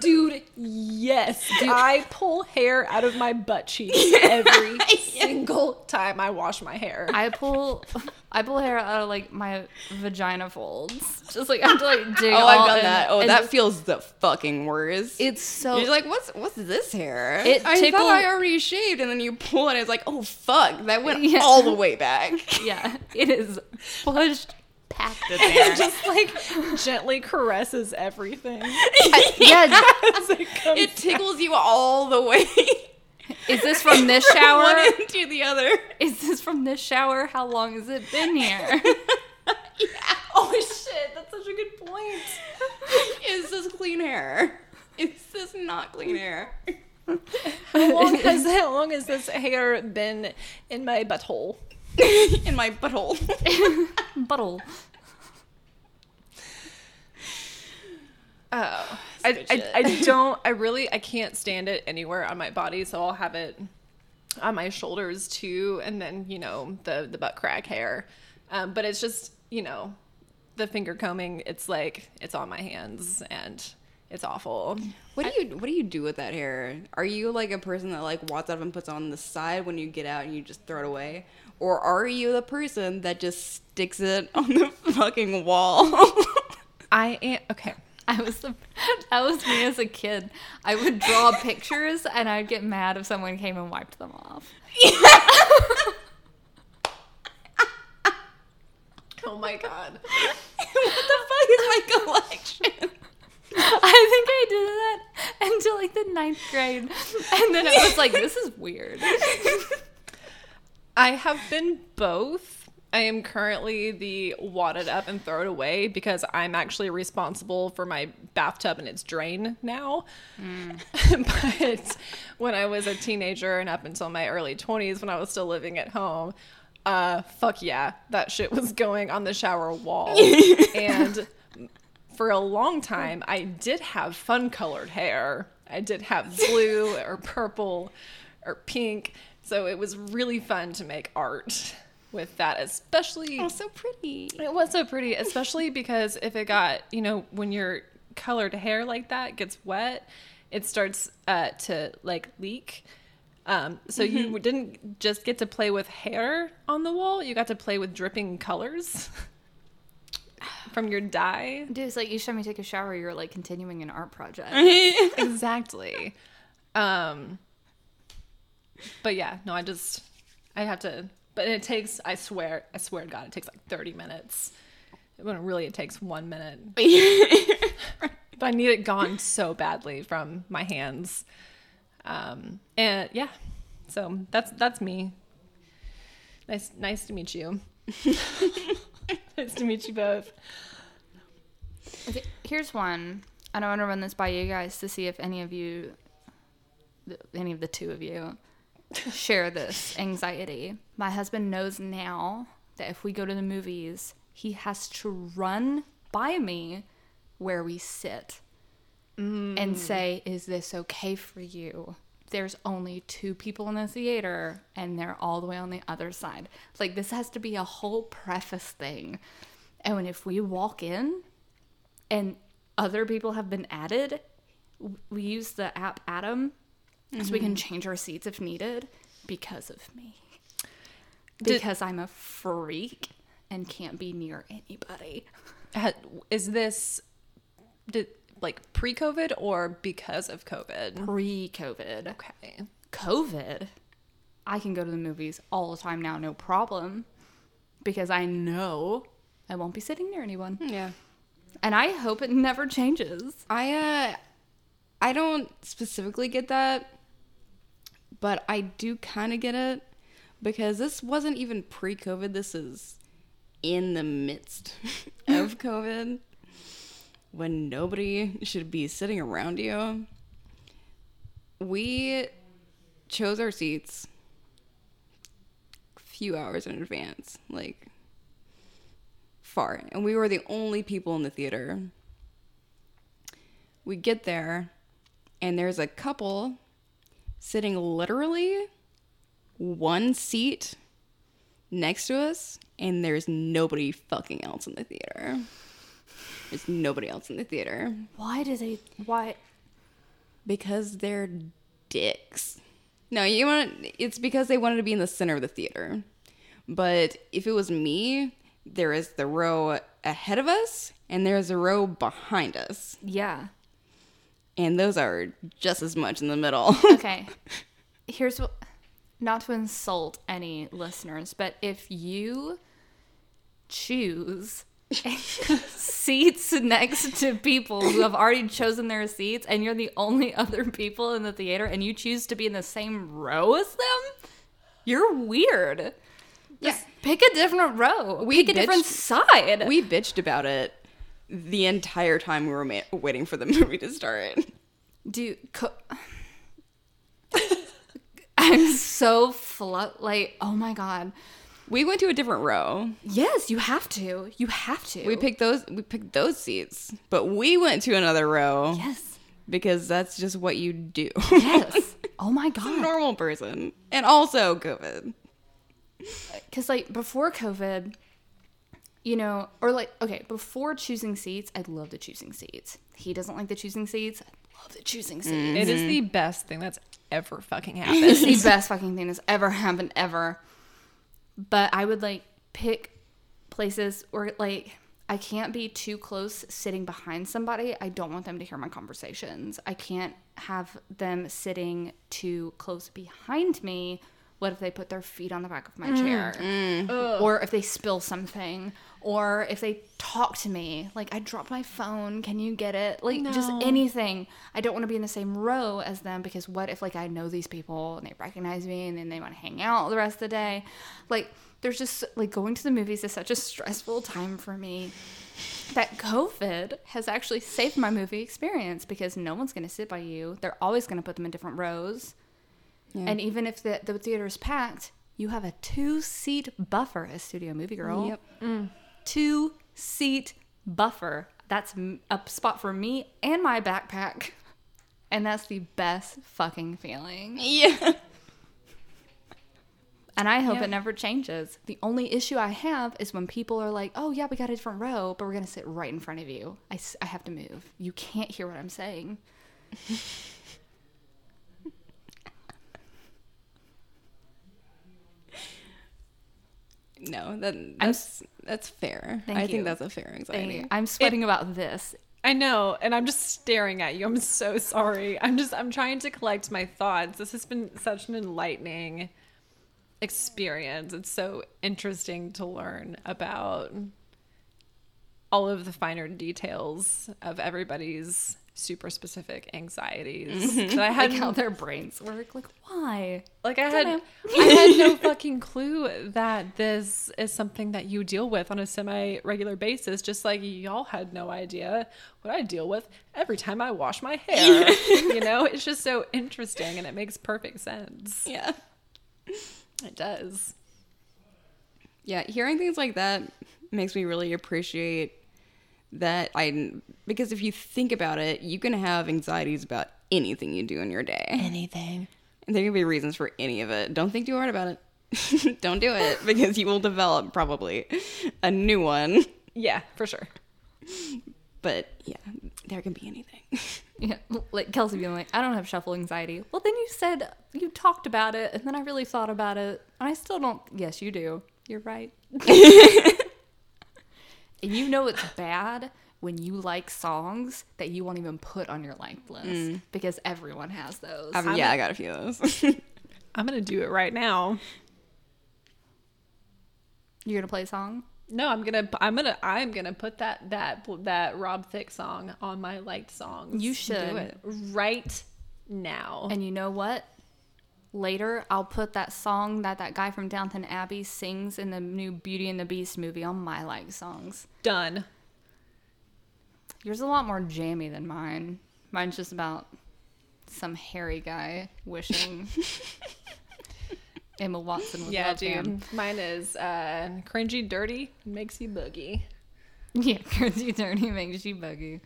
[SPEAKER 2] Dude, yes. I pull hair out of my butt cheeks <laughs> every <laughs> single time I wash my hair.
[SPEAKER 1] I pull I pull hair out of like my vagina folds. Just like I have to like dig.
[SPEAKER 3] Oh, I've done
[SPEAKER 1] in
[SPEAKER 3] that. Oh, that
[SPEAKER 1] just-
[SPEAKER 3] feels the fucking worst.
[SPEAKER 1] it's so
[SPEAKER 3] You're like, what's what's this hair?
[SPEAKER 1] It
[SPEAKER 3] I
[SPEAKER 1] tickle-
[SPEAKER 3] thought I already shaved, and then you pull it. And it's like, oh fuck, that went
[SPEAKER 1] Yeah.
[SPEAKER 3] all the way back.
[SPEAKER 1] yeah, it is pushed packed in there. <laughs>
[SPEAKER 2] just like gently caresses everything. <laughs>
[SPEAKER 1] yeah,
[SPEAKER 2] as it
[SPEAKER 3] It tickles you all the way
[SPEAKER 1] is this from this <laughs>
[SPEAKER 3] from
[SPEAKER 1] shower?
[SPEAKER 3] one end to the other.
[SPEAKER 1] Is this from this shower? How long has it been here?
[SPEAKER 2] Oh shit, that's such a good point.
[SPEAKER 3] Is this clean hair? Is this not clean hair?
[SPEAKER 2] How long has how long has this hair been in my butthole? <laughs>
[SPEAKER 3] In my butthole. <laughs>
[SPEAKER 1] Buttle.
[SPEAKER 2] Oh, I, I, I don't. I <laughs> really I can't stand it anywhere on my body, so I'll have it on my shoulders too, and then you know the the butt crack hair. Um, but it's just you know the finger combing. It's like it's on my hands and it's awful.
[SPEAKER 3] What do you what do you do with that hair? Are you like a person that like walks up and puts on the side when you get out and you just throw it away? Or are you the person that just sticks it on the <laughs> fucking wall? <laughs>
[SPEAKER 2] I am okay.
[SPEAKER 1] I was the that was me as a kid. I would draw <laughs> pictures and I'd get mad if someone came and wiped them off.
[SPEAKER 2] Oh my god.
[SPEAKER 3] what the fuck is my collection?
[SPEAKER 1] I think I did that until like the ninth grade, and then I was like, "This is weird."
[SPEAKER 2] I have been both. I am currently the wad it up and throw it away because I'm actually responsible for my bathtub and its drain now. <laughs> but when I was a teenager and up until my early 20s, when I was still living at home, uh, fuck yeah, that shit was going on the shower wall. <laughs> and for a long time, I did have fun colored hair. I did have blue or purple or pink. So it was really fun to make art with that, especially.
[SPEAKER 3] Oh, so pretty.
[SPEAKER 2] It was so pretty, especially because if it got, you know, when your colored hair like that gets wet, it starts uh, to like leak. Um, so you didn't just get to play with hair on the wall, you got to play with dripping colors <sighs> from your dye.
[SPEAKER 1] Dude, it's like each time you take a shower, you're like continuing an art project. <laughs> <laughs>
[SPEAKER 2] exactly. Um, but yeah, no, I just I have to. But it takes. I swear. I swear to God, it takes like thirty minutes. When really it takes one minute. <laughs> but I need it gone so badly from my hands. Um, and yeah, so that's that's me. Nice, nice to meet you. <laughs> nice to meet you both.
[SPEAKER 1] Okay, here's one. And I want to run this by you guys to see if any of you, any of the two of you, share this anxiety. My husband knows now that if we go to the movies, he has to run by me where we sit and mm. say, Is this okay for you? There's only two people in the theater and they're all the way on the other side. Like, this has to be a whole preface thing. And when if we walk in and other people have been added, we use the app Atom so we can change our seats if needed because of me.
[SPEAKER 2] Did-
[SPEAKER 1] Because I'm a freak and can't be near anybody.
[SPEAKER 2] Is this did like pre-COVID or because of COVID?
[SPEAKER 1] Pre COVID.
[SPEAKER 2] Okay.
[SPEAKER 1] COVID, I can go to the movies all the time now, no problem. Because I know I won't be sitting near anyone.
[SPEAKER 3] Yeah.
[SPEAKER 1] And I hope it never changes.
[SPEAKER 3] I uh I don't specifically get that, but I do kind of get it because this wasn't even pre-COVID. This is in the midst <laughs> of COVID when nobody should be sitting around you. We chose our seats a few hours in advance, like far, and we were the only people in the theater we get there and there's a couple sitting literally one seat next to us and there's nobody fucking else in the theater. There's nobody else in the theater.
[SPEAKER 1] Why do they, why?
[SPEAKER 3] because they're dicks. No you want it's because they wanted to be in the center of the theater. But if it was me there is the row ahead of us and there's a row behind us.
[SPEAKER 1] Yeah.
[SPEAKER 3] And those are just as much in the middle. <laughs>
[SPEAKER 1] okay. Here's what not to insult any listeners but if you choose <laughs> seats next to people who have already chosen their seats and you're the only other people in the theater and you choose to be in the same row as them you're weird. Just pick a different row.
[SPEAKER 3] We
[SPEAKER 1] pick a different side.
[SPEAKER 3] We bitched about it the entire time we were ma- waiting for the <laughs> movie to start.
[SPEAKER 1] Dude, co- I'm so flu- like, oh my god.
[SPEAKER 3] We went to a different row.
[SPEAKER 1] Yes, you have to. You have to.
[SPEAKER 3] We picked those we picked those seats, but we went to another row
[SPEAKER 1] Yes.
[SPEAKER 3] because that's just what you do.
[SPEAKER 1] Yes. <laughs> Oh my
[SPEAKER 3] a
[SPEAKER 1] god.
[SPEAKER 3] normal person. And also COVID.
[SPEAKER 1] Uh, Cuz like before COVID, you know, or like okay, before choosing seats, I love the choosing seats. He doesn't like the choosing seats. I love the choosing seats. Mm-hmm.
[SPEAKER 2] It is the best thing that's ever fucking happened. <laughs>
[SPEAKER 1] It's the best fucking thing that's ever happened ever. But I would like pick places where like I can't be too close sitting behind somebody. I don't want them to hear my conversations. I can't have them sitting too close behind me. What if they put their feet on the back of my chair? Mm-hmm. Mm. Or if they spill something? Or if they talk to me? Like, I dropped my phone. Can you get it? Like, just anything. I don't want to be in the same row as them because what if, like, I know these people and they recognize me and then they want to hang out the rest of the day? Like, there's just, like, going to the movies is such a stressful time for me that COVID has actually saved my movie experience because no one's going to sit by you. They're always going to put them in different rows.
[SPEAKER 3] Yeah.
[SPEAKER 1] And even if the, the theater is packed, You have a two seat buffer as Studio Movie Grill.
[SPEAKER 3] Yep. Mm.
[SPEAKER 1] Two seat buffer. That's a spot for me and my backpack. <laughs> And that's the best fucking feeling.
[SPEAKER 3] Yeah. <laughs>
[SPEAKER 1] And I hope
[SPEAKER 2] Yeah.
[SPEAKER 1] it never changes. The only issue I have is when people are like, oh, yeah, we got a different row, but we're going to sit right in front of you. I, I have to move. You can't hear what I'm saying. <laughs>
[SPEAKER 3] No, that that's that's fair.
[SPEAKER 1] Thank
[SPEAKER 3] I
[SPEAKER 1] you.
[SPEAKER 3] think that's a fair anxiety.
[SPEAKER 1] I'm sweating about this.
[SPEAKER 2] I know, and I'm just staring at you. I'm so sorry. I'm just I'm trying to collect my thoughts. This has been such an enlightening experience. It's so interesting to learn about all of the finer details of everybody's super specific anxieties mm-hmm. that I
[SPEAKER 1] Like
[SPEAKER 2] had
[SPEAKER 1] how their brains work. Like, why?
[SPEAKER 2] like I had. <laughs> I had no <laughs> fucking clue that this is something that you deal with on a semi regular basis just like y'all had no idea what I deal with every time I wash my <laughs> hair. you know, it's just so interesting and it makes perfect sense.
[SPEAKER 3] yeah.
[SPEAKER 2] It does.
[SPEAKER 3] Yeah, hearing things like that makes me really appreciate that I because if you think about it, you can have anxieties about anything you do in your day.
[SPEAKER 2] Anything.
[SPEAKER 3] And there can be reasons for any of it. Don't think too hard about it. <laughs> Don't do it because you will develop probably a new one.
[SPEAKER 2] Yeah, for sure.
[SPEAKER 3] But yeah, there can be anything. <laughs>
[SPEAKER 1] Yeah, like Kelsey being like, I don't have shuffle anxiety. Well, then you said you talked about it, and then I really thought about it, and I still don't. Yes, you do. You're right. <laughs> and you know it's bad when you like songs that you won't even put on your liked list because everyone has those.
[SPEAKER 3] Um, yeah, I got a few of those. <laughs>
[SPEAKER 2] I'm gonna do it right now.
[SPEAKER 1] You're gonna play a song.
[SPEAKER 2] No, I'm gonna I'm gonna I'm gonna put that that that Rob Thicke song on my liked songs.
[SPEAKER 1] You should.
[SPEAKER 2] do it right now.
[SPEAKER 1] And you know what? Later, I'll put that song that that guy from Downton Abbey sings in the new Beauty and the Beast movie on my like songs.
[SPEAKER 2] Done.
[SPEAKER 1] Yours is a lot more jammy than mine. Mine's just about some hairy guy wishing <laughs> Emma Watson would
[SPEAKER 2] Yeah,
[SPEAKER 1] love
[SPEAKER 2] dude.
[SPEAKER 1] him.
[SPEAKER 2] Mine is uh, cringy, dirty, makes you boogie. <laughs>
[SPEAKER 1] Yeah, cringy, dirty makes you boogie.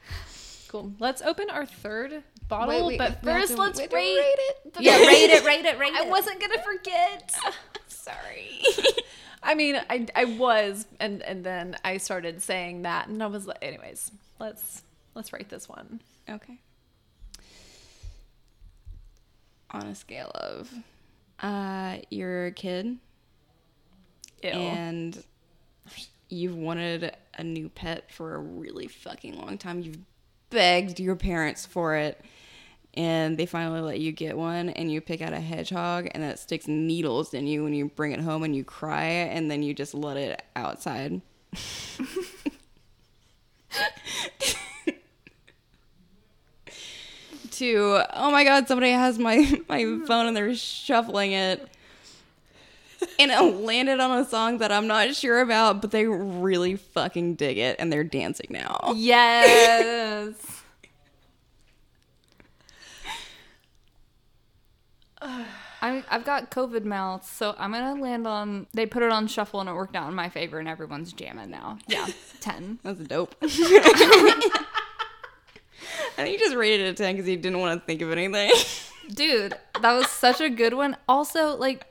[SPEAKER 2] Cool. Let's open our third bottle,
[SPEAKER 3] wait,
[SPEAKER 2] but first
[SPEAKER 3] to-
[SPEAKER 2] let's rate,
[SPEAKER 3] rate
[SPEAKER 2] it.
[SPEAKER 1] Yeah, rate it, rate it, rate <laughs>
[SPEAKER 2] I
[SPEAKER 1] it.
[SPEAKER 2] I wasn't gonna forget. <laughs>
[SPEAKER 3] Sorry. <laughs>
[SPEAKER 2] I mean, I I was, and and then I started saying that, and I was like, anyways, let's let's rate this one.
[SPEAKER 3] Okay. On a scale of, uh, you're a kid
[SPEAKER 2] Ew.
[SPEAKER 3] and you've wanted a new pet for a really fucking long time. You've begged your parents for it, and they finally let you get one. And you pick out a hedgehog, and that sticks needles in you when you bring it home, and you cry, and then you just let it outside. <laughs> to oh my god somebody has my my phone and they're shuffling it and it landed on a song that i'm not sure about but they really fucking dig it and they're dancing now
[SPEAKER 1] Yes. <laughs> I, I've got COVID mouth, so I'm gonna land on. They put it on shuffle and it worked out in my favor, and everyone's jamming now. Yeah, <laughs> ten.
[SPEAKER 3] that's dope <laughs> i think you just rated it a 10 because he didn't want to think of anything
[SPEAKER 1] Dude, that was such a good one. Also, like,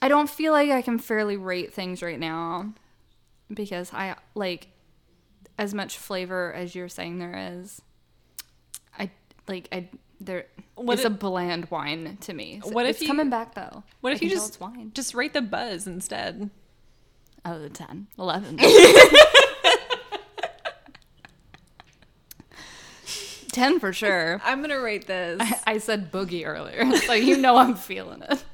[SPEAKER 1] I don't feel like I can fairly rate things right now because I like as much flavor as you're saying there is. I like I there.
[SPEAKER 2] What
[SPEAKER 1] it's
[SPEAKER 2] if-
[SPEAKER 1] a bland wine to me. So
[SPEAKER 2] What if
[SPEAKER 1] it's
[SPEAKER 2] you-
[SPEAKER 1] coming back though?
[SPEAKER 2] What
[SPEAKER 1] I
[SPEAKER 2] if you just
[SPEAKER 1] wine?
[SPEAKER 2] just rate the buzz instead?
[SPEAKER 1] Oh, 10, 11. <laughs> 10 for sure.
[SPEAKER 2] I'm gonna rate this. <laughs>
[SPEAKER 1] I said boogie earlier, so you <laughs> know I'm feeling it.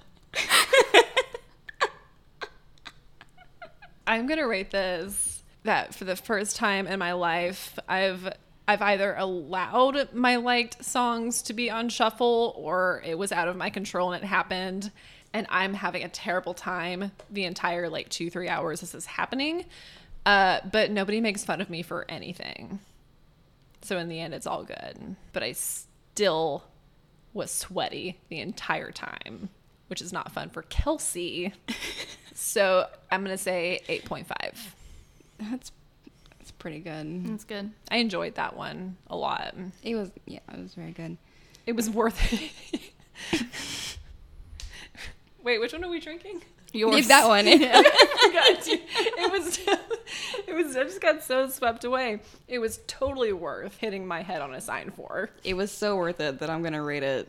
[SPEAKER 2] I'm gonna rate this that for the first time in my life, I've I've either allowed my liked songs to be on shuffle or it was out of my control and it happened, and I'm having a terrible time the entire like two three hours this is happening. Uh, but nobody makes fun of me for anything, so in the end, it's all good. But I still was sweaty the entire time. which is not fun for Kelsey. <laughs> so I'm gonna say 8.5.
[SPEAKER 3] That's that's pretty good.
[SPEAKER 1] That's good.
[SPEAKER 2] I enjoyed that one a lot.
[SPEAKER 3] It was yeah, it was very good.
[SPEAKER 2] It was worth it. <laughs> Wait, which one are we drinking?
[SPEAKER 1] Yours.
[SPEAKER 3] Leave that one. <laughs> <laughs>
[SPEAKER 2] God, dude, it was it was I just got so swept away. It was totally worth hitting my head on a sign for.
[SPEAKER 3] it was so worth it that I'm gonna rate it.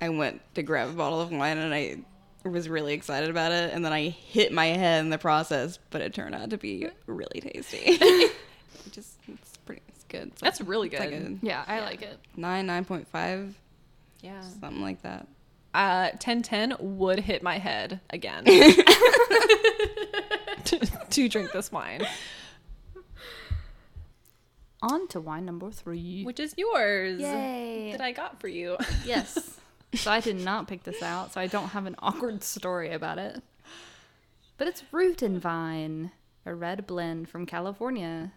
[SPEAKER 3] I went to grab a bottle of wine and I was really excited about it, and then I hit my head in the process, but it turned out to be really tasty. <laughs> Just it's pretty, it's good. It's
[SPEAKER 2] That's really
[SPEAKER 3] it's like
[SPEAKER 2] good.
[SPEAKER 3] a
[SPEAKER 1] Yeah, I like it.
[SPEAKER 3] nine, nine point five,
[SPEAKER 2] Yeah.
[SPEAKER 3] something like that.
[SPEAKER 2] Uh 1010 would hit my head again. to, <laughs> <laughs> to drink this wine,
[SPEAKER 1] On to wine number three.
[SPEAKER 2] which is yours.
[SPEAKER 1] Yay.
[SPEAKER 2] That I got for you.
[SPEAKER 1] Yes. So I did not pick this out, so I don't have an <laughs> awkward story about it. But it's Root and Vine, a red blend from California.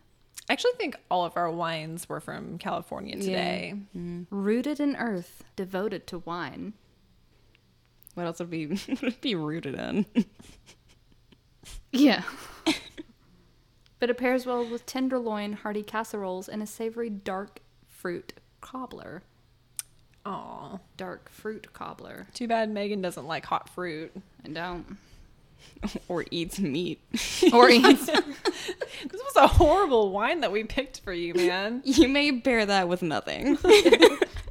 [SPEAKER 2] I actually think all of our wines were from California today. Mm-hmm.
[SPEAKER 1] Rooted in earth, devoted to wine.
[SPEAKER 3] What else would be <laughs> be rooted in?
[SPEAKER 1] Yeah. <laughs> but it pairs well with tenderloin, hearty casseroles, and a savory dark fruit cobbler.
[SPEAKER 2] Aw.
[SPEAKER 1] Dark fruit cobbler.
[SPEAKER 2] Too bad Megan doesn't like hot fruit.
[SPEAKER 1] I don't. <laughs>
[SPEAKER 3] or eats meat.
[SPEAKER 1] Or <laughs> eats.
[SPEAKER 2] This was a horrible wine that we picked for you, man. <laughs>
[SPEAKER 3] You may bear that with nothing.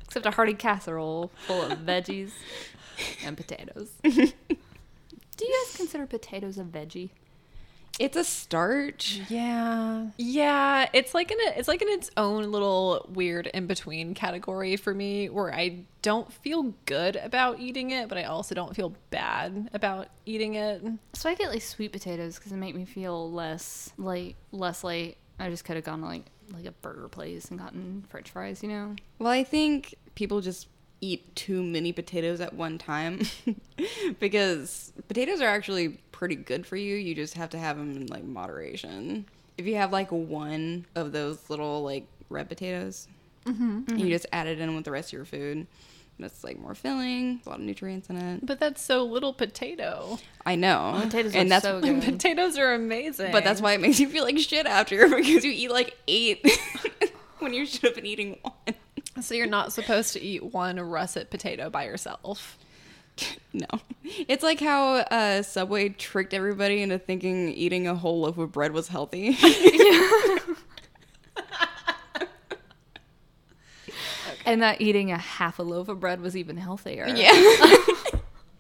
[SPEAKER 1] except a hearty casserole full of veggies and potatoes. Do you guys consider potatoes a veggie?
[SPEAKER 3] It's a starch.
[SPEAKER 2] Yeah. Yeah, it's like in a, it's like in its own little weird in between category for me where I don't feel good about eating it, but I also don't feel bad about eating it.
[SPEAKER 1] So I get like sweet potatoes because it make me feel less like less like I just could have gone to like like a burger place and gotten French fries, you know.
[SPEAKER 3] Well, I think people just eat too many potatoes at one time <laughs> because potatoes are actually pretty good for you. You just have to have them in like moderation. If you have like one of those little like red potatoes, mm-hmm. and you mm-hmm. just add it in with the rest of your food. That's like more filling, a lot of nutrients in it.
[SPEAKER 2] But that's so little potato.
[SPEAKER 3] I know,
[SPEAKER 1] Potatoes
[SPEAKER 3] and
[SPEAKER 1] are
[SPEAKER 3] that's
[SPEAKER 1] so good.
[SPEAKER 2] Potatoes are amazing.
[SPEAKER 3] but that's why it makes you feel like shit after <laughs> because you eat like eight <laughs> when you should have been eating one.
[SPEAKER 2] So you're not supposed to eat one russet potato by yourself. <laughs>
[SPEAKER 3] No. It's like how uh, Subway tricked everybody into thinking eating a whole loaf of bread was healthy. <laughs>
[SPEAKER 1] And that eating a half a loaf of bread was even healthier.
[SPEAKER 3] yeah. <laughs>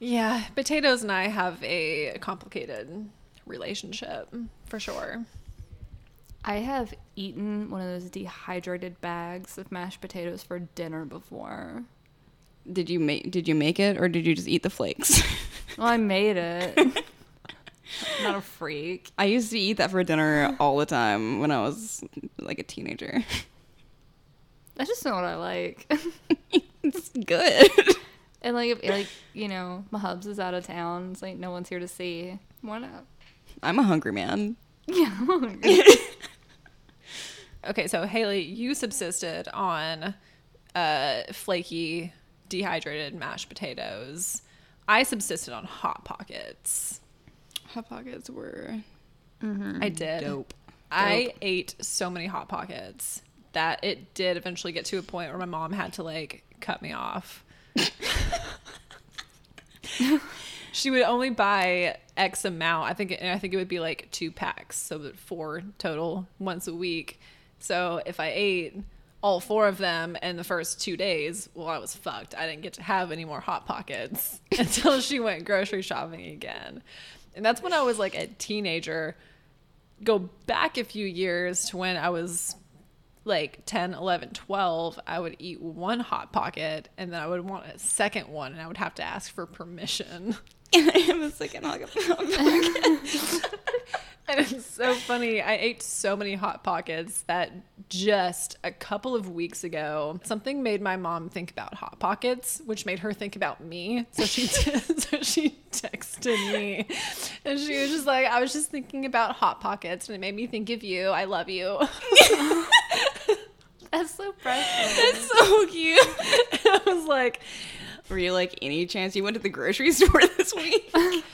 [SPEAKER 2] Yeah, potatoes and I have a complicated relationship for sure.
[SPEAKER 1] I have eaten one of those dehydrated bags of mashed potatoes for dinner before.
[SPEAKER 3] Did you make did you make it or did you just eat the flakes? <laughs>
[SPEAKER 1] Well, I made it. not a freak.
[SPEAKER 3] I used to eat that for dinner all the time when I was like a teenager.
[SPEAKER 1] That's just not what I like. <laughs>
[SPEAKER 3] it's good.
[SPEAKER 1] and like, if, like you know, my hubs is out of town. It's like no one's here to see. Why not?
[SPEAKER 3] I'm a hungry man. <laughs>
[SPEAKER 1] Yeah.
[SPEAKER 2] Okay, so Haley, you subsisted on uh, flaky, dehydrated mashed potatoes. I subsisted on hot pockets.
[SPEAKER 3] Hot pockets were mm-hmm.
[SPEAKER 2] I did.
[SPEAKER 3] dope.
[SPEAKER 2] I ate so many hot pockets that it did eventually get to a point where my mom had to like cut me off. <laughs> she would only buy X amount. I think I think it would be like two packs, so four total once a week. So if I ate all four of them in the first two days, well, I was fucked. I didn't get to have any more hot pockets <laughs> until she went grocery shopping again. And that's when I was like a teenager go back a few years to when I was like 10, 11, 12, I would eat one hot pocket and then I would want a second one and I would have to ask for permission. <laughs> <laughs>
[SPEAKER 3] And I have a second hot pocket. <laughs>
[SPEAKER 2] And it's so funny. I ate so many hot pockets that just a couple of weeks ago, something made my mom think about hot pockets, which made her think about me. So she <laughs> so she texted me, and she was just like, "I was just thinking about hot pockets, and it made me think of you. I love you."
[SPEAKER 1] That's so precious.
[SPEAKER 3] That's so cute.
[SPEAKER 2] I was like,
[SPEAKER 3] Were you like, any chance you went to the grocery <laughs> store this week? <laughs>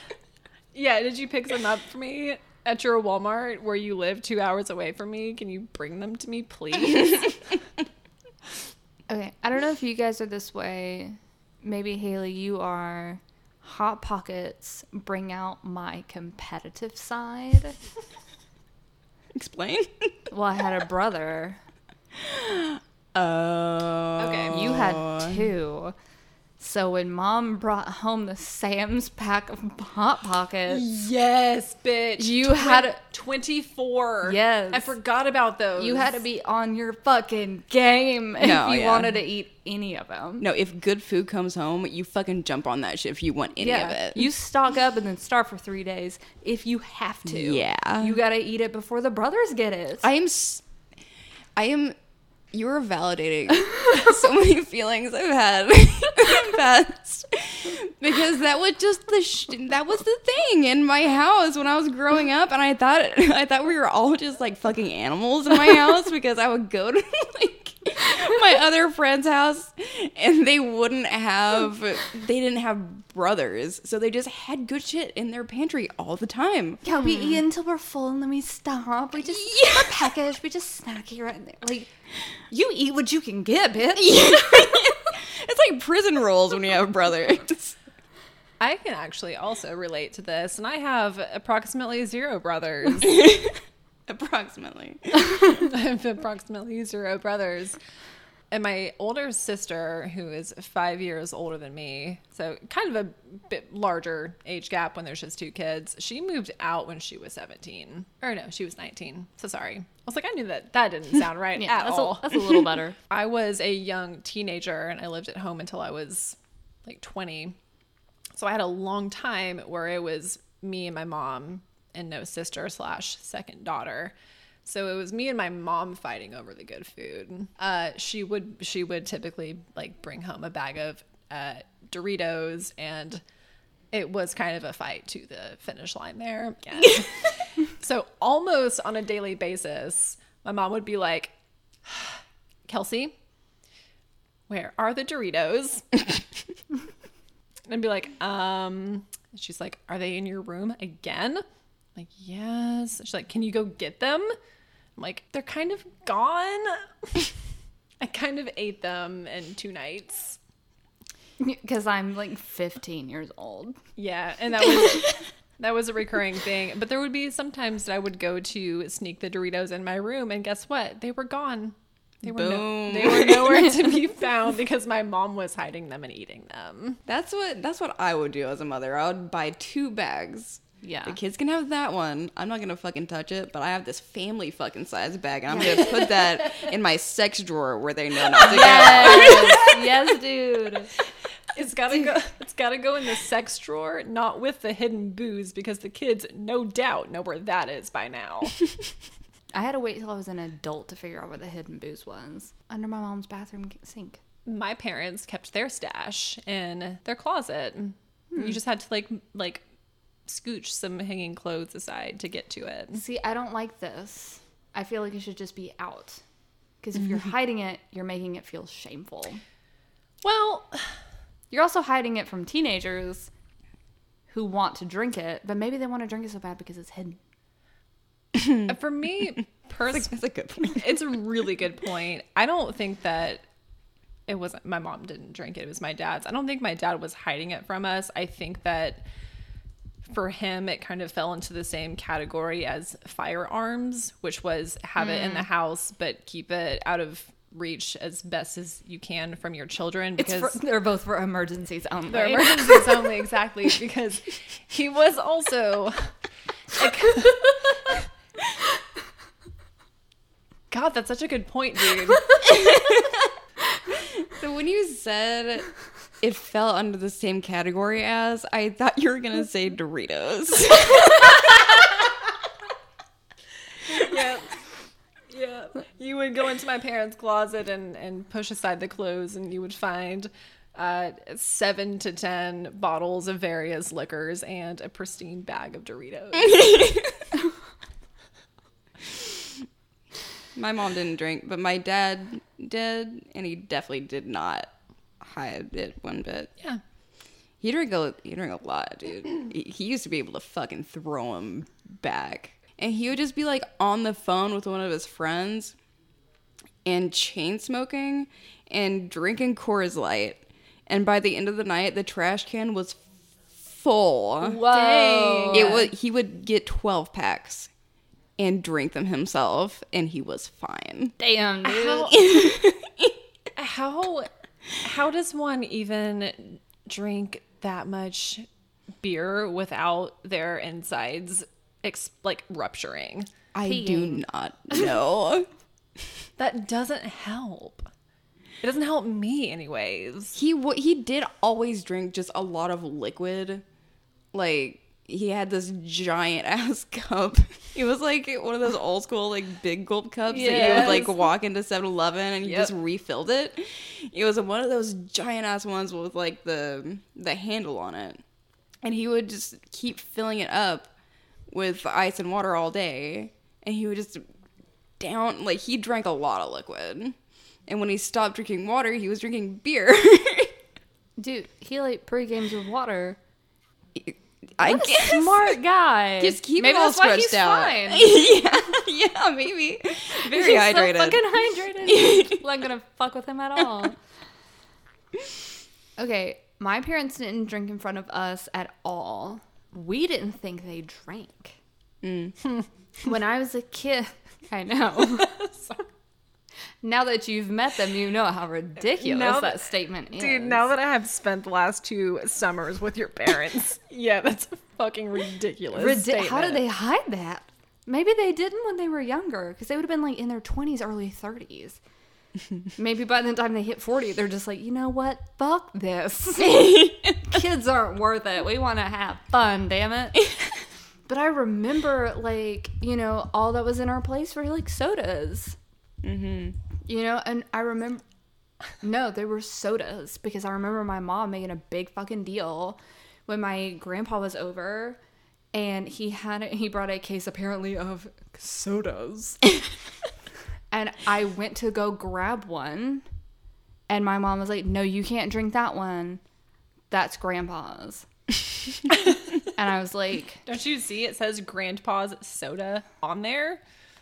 [SPEAKER 2] Yeah, did you pick some up for me at your Walmart where you live two hours away from me? Can you bring them to me, please? <laughs>
[SPEAKER 1] Okay, I don't know if you guys are this way. Maybe Haley, you are. Hot Pockets bring out my competitive side.
[SPEAKER 3] Explain.
[SPEAKER 1] Well, I had a brother.
[SPEAKER 3] Oh.
[SPEAKER 2] Okay.
[SPEAKER 1] You had two. So when mom brought home the Sam's pack of Hot Pockets,
[SPEAKER 2] yes, bitch.
[SPEAKER 1] You had a-
[SPEAKER 2] 24.
[SPEAKER 1] Yes.
[SPEAKER 2] I forgot about those.
[SPEAKER 1] you had to be on your fucking game if you
[SPEAKER 3] yeah.
[SPEAKER 1] wanted to eat any of them.
[SPEAKER 3] No, if good food comes home, you fucking jump on that shit if you want any of it.
[SPEAKER 1] You stock up and then starve for three days if you have to.
[SPEAKER 3] Yeah.
[SPEAKER 1] You gotta eat it before the brothers get it.
[SPEAKER 3] I am. s- I am. You're validating <laughs> so many feelings I've had <laughs> in the past. Because that was just the sh- that was the thing in my house when I was growing up, and I thought I thought we were all just like fucking animals in my house because I would go to <laughs> like <laughs> my other friend's house and they wouldn't have they didn't have brothers, so they just had good shit in their pantry all the time.
[SPEAKER 1] yeah, we eat until we're full and then we stop. We just
[SPEAKER 3] Yeah. <laughs>
[SPEAKER 1] we're packaged. We just snack here and there. Like you eat what you can get, bitch. <laughs>
[SPEAKER 3] it's like prison rules when you have brothers.
[SPEAKER 2] I can actually also relate to this, and I have approximately zero brothers.
[SPEAKER 3] Approximately. <laughs>
[SPEAKER 2] I have approximately zero brothers. And my older sister, who is five years older than me, so kind of a bit larger age gap when there's just two kids, she moved out when she was 17. Or no, she was 19. So sorry. I was like, I knew that that didn't <laughs> sound right
[SPEAKER 1] Yeah,
[SPEAKER 2] at
[SPEAKER 1] that's
[SPEAKER 2] all.
[SPEAKER 1] a, that's a little better. <laughs>
[SPEAKER 2] I was a young teenager and I lived at home until I was like 20. So I had a long time where it was me and my mom and no sister slash second daughter. So it was me and my mom fighting over the good food. Uh, she would she would typically like bring home a bag of uh, Doritos and it was kind of a fight to the finish line there. <laughs> So almost on a daily basis, my mom would be like, <sighs> Kelsey, where are the Doritos? <laughs> and I'd be like, um, she's like, are they in your room again? I'm like, yes. She's like, can you go get them? I'm like, they're kind of gone. <laughs> I kind of ate them in two nights.
[SPEAKER 1] Because I'm like 15 years old.
[SPEAKER 2] Yeah, and that was <laughs> that was a recurring thing. But there would be sometimes that I would go to sneak the Doritos in my room, and guess what? They were gone. They were, no, they were nowhere to be <laughs> found because my mom was hiding them and eating them.
[SPEAKER 3] That's what that's what I would do as a mother. I would buy two bags.
[SPEAKER 1] Yeah.
[SPEAKER 3] The kids can have that one. I'm not gonna fucking touch it, but I have this family fucking size bag, and I'm gonna put <laughs> that in my sex drawer where they know not to go.
[SPEAKER 1] Yes, yes, dude.
[SPEAKER 2] It's gotta go. It's gotta go in the sex drawer, not with the hidden booze, because the kids, no doubt, know where that is by now. <laughs>
[SPEAKER 1] I had to wait till I was an adult to figure out where the hidden booze was. Under my mom's bathroom sink.
[SPEAKER 2] my parents kept their stash in their closet. You hmm. just had to like like scooch some hanging clothes aside to get to it.
[SPEAKER 1] See, I don't like this. I feel like it should just be out. Because if you're <laughs> hiding it, you're making it feel shameful.
[SPEAKER 2] Well,
[SPEAKER 1] You're also hiding it from teenagers who want to drink it, but maybe they want to drink it so bad because it's hidden.
[SPEAKER 2] Uh, for me personally, <laughs>
[SPEAKER 3] That's a good point. <laughs>
[SPEAKER 2] it's a really good point. I don't think that it wasn't my mom didn't drink it. It was my dad's. I don't think my dad was hiding it from us. I think that for him it kind of fell into the same category as firearms, which was have it in the mm. house but keep it out of reach as best as you can from your children because
[SPEAKER 1] for, they're both for emergencies only.
[SPEAKER 2] they're emergencies only exactly <laughs> because he was also God, that's such a good point, dude. <laughs>
[SPEAKER 3] So when you said it fell under the same category as, I thought you were gonna say Doritos. <laughs>
[SPEAKER 2] yeah. Yeah. You would go into my parents' closet and, and push aside the clothes, and you would find uh, seven to ten bottles of various liquors and a pristine bag of Doritos. <laughs>
[SPEAKER 3] my mom didn't drink, but my dad did, and he definitely did not hide it one bit.
[SPEAKER 2] Yeah.
[SPEAKER 3] He drank a he drank a lot, dude. he, used to be able to fucking throw him back, and he would just be like on the phone with one of his friends, and chain smoking, and drinking Coors Light, and by the end of the night, the trash can was full.
[SPEAKER 1] Whoa.
[SPEAKER 3] It was he would get twelve packs, and drink them himself, and he was fine.
[SPEAKER 1] Damn, dude.
[SPEAKER 2] How, how <laughs> how does one even drink that much beer without their insides ex- like rupturing?
[SPEAKER 3] I do not know. <laughs>
[SPEAKER 2] That doesn't help. It doesn't help me anyways.
[SPEAKER 3] he w- he did always drink just a lot of liquid like he had this giant <laughs> ass cup. It was like one of those old school like big gulp cups that you would like walk into 7-eleven and you
[SPEAKER 2] Yep.
[SPEAKER 3] just refilled it. It was one of those giant ass ones with like the the handle on it. And he would just keep filling it up with ice and water all day. And he would just down like he drank a lot of liquid. And when he stopped drinking water he was drinking beer. <laughs>
[SPEAKER 1] Dude, he like pre games with water.
[SPEAKER 3] I
[SPEAKER 1] What a
[SPEAKER 3] guess.
[SPEAKER 1] smart guy. <laughs>
[SPEAKER 3] Just keep
[SPEAKER 1] Maybe
[SPEAKER 3] it all
[SPEAKER 1] he's
[SPEAKER 3] out. <laughs> yeah, yeah, maybe. <laughs> Very
[SPEAKER 1] He's
[SPEAKER 3] hydrated.
[SPEAKER 1] So fucking hydrated. I'm not gonna fuck with him at all. Okay, my parents didn't drink in front of us at all. We didn't think they drank.
[SPEAKER 3] Mm.
[SPEAKER 1] when I was a kid, I know. Now that you've met them, you know how ridiculous that
[SPEAKER 2] that-
[SPEAKER 1] statement is.
[SPEAKER 2] Dude, now that I have spent the last two summers with your parents, <laughs> yeah, that's a fucking ridiculous.
[SPEAKER 1] Ridi- how did they hide that? Maybe they didn't when they were younger, because they would have been like in their twenties, early thirties. <laughs> Maybe by the time they hit forty, they're just like, you know what? Fuck this. <laughs> Kids aren't worth it. We want to have fun, damn it. but I remember, like, you know, all that was in our place were like sodas. Mm-hmm. You know, and I remember. No, they were sodas because I remember my mom making a big fucking deal when my grandpa was over and he had he brought a case apparently of sodas. <laughs> and I went to go grab one and my mom was like, "No, you can't drink that one. That's grandpa's." <laughs> and I was like,
[SPEAKER 2] Don't you see it says Grandpa's soda on there?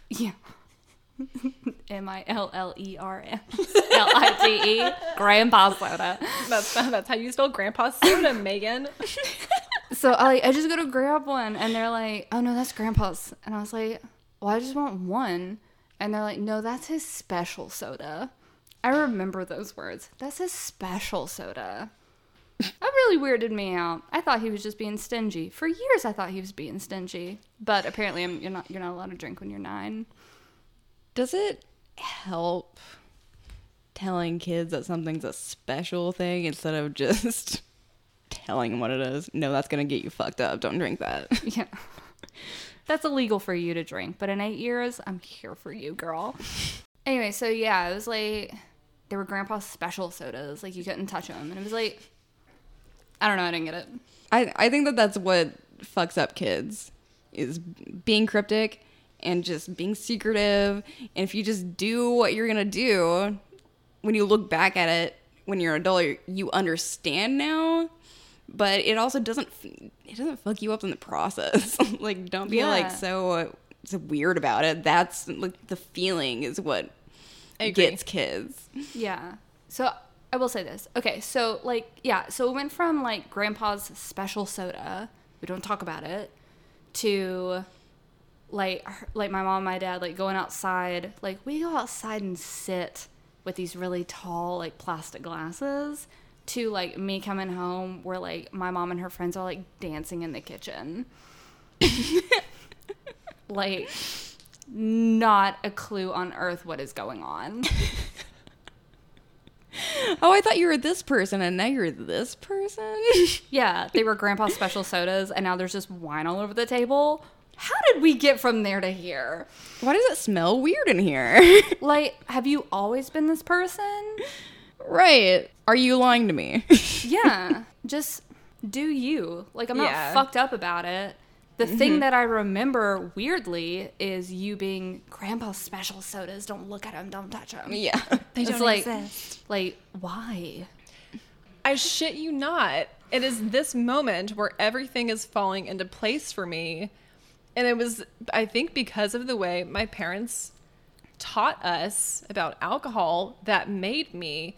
[SPEAKER 1] Yeah. M I L L E R M L I T E. <laughs> Grandpa soda.
[SPEAKER 2] That's that's how you spell Grandpa's soda, Megan. <laughs>
[SPEAKER 1] So I like I just go to grab one and they're like, Oh no, that's grandpa's. And I was like, Well, I just want one. And they're like, No, that's his special soda. I remember those words. That's his special soda. That really weirded me out. I thought he was just being stingy. For years I thought he was being stingy. But apparently I'm, you're not you're not allowed to drink when you're nine.
[SPEAKER 3] Does it help telling kids that something's a special thing instead of just <laughs> telling them what it is? No, that's gonna get you fucked up. Don't drink that. <laughs>
[SPEAKER 1] Yeah. That's illegal for you to drink, but in eight years, I'm here for you, girl. Anyway, so yeah, it was like they were grandpa's special sodas. Like you couldn't touch them, and it was like I don't know, I didn't get it.
[SPEAKER 3] I I think that that's what fucks up kids is being cryptic and just being secretive. And if you just do what you're gonna do, when you look back at it when you're an adult, you- understand now. But it also doesn't it doesn't fuck you up in the process. <laughs> like don't be like so so weird about it. That's like the feeling is what gets kids.
[SPEAKER 1] Yeah. So I will say this. Okay, so like yeah, so it went from like grandpa's special soda, we don't talk about it, to like like my mom and my dad like going outside, like we go outside and sit with these really tall like plastic glasses to like me coming home where like my mom and her friends are like dancing in the kitchen. <laughs> like not a clue on earth what is going on. <laughs>
[SPEAKER 3] Oh, I thought you were this person and now you're this person. <laughs>
[SPEAKER 1] Yeah, they were grandpa's special sodas, and now there's just wine all over the table. How did we get from there to here?
[SPEAKER 3] Why does it smell weird in here? <laughs>
[SPEAKER 1] Like, have you always been this person?
[SPEAKER 3] right. Are you lying to me? <laughs>
[SPEAKER 1] Yeah, just do you. Like, I'm not
[SPEAKER 2] Yeah.
[SPEAKER 1] fucked up about it. The thing mm-hmm. that I remember weirdly is you being grandpa's special sodas. Don't look at them. Don't touch them.
[SPEAKER 3] yeah. <laughs>
[SPEAKER 2] They
[SPEAKER 1] It's
[SPEAKER 2] don't
[SPEAKER 1] like,
[SPEAKER 2] exist.
[SPEAKER 1] like, why?
[SPEAKER 2] I shit you not. It is this moment where everything is falling into place for me. And it was, I think, because of the way my parents taught us about alcohol that made me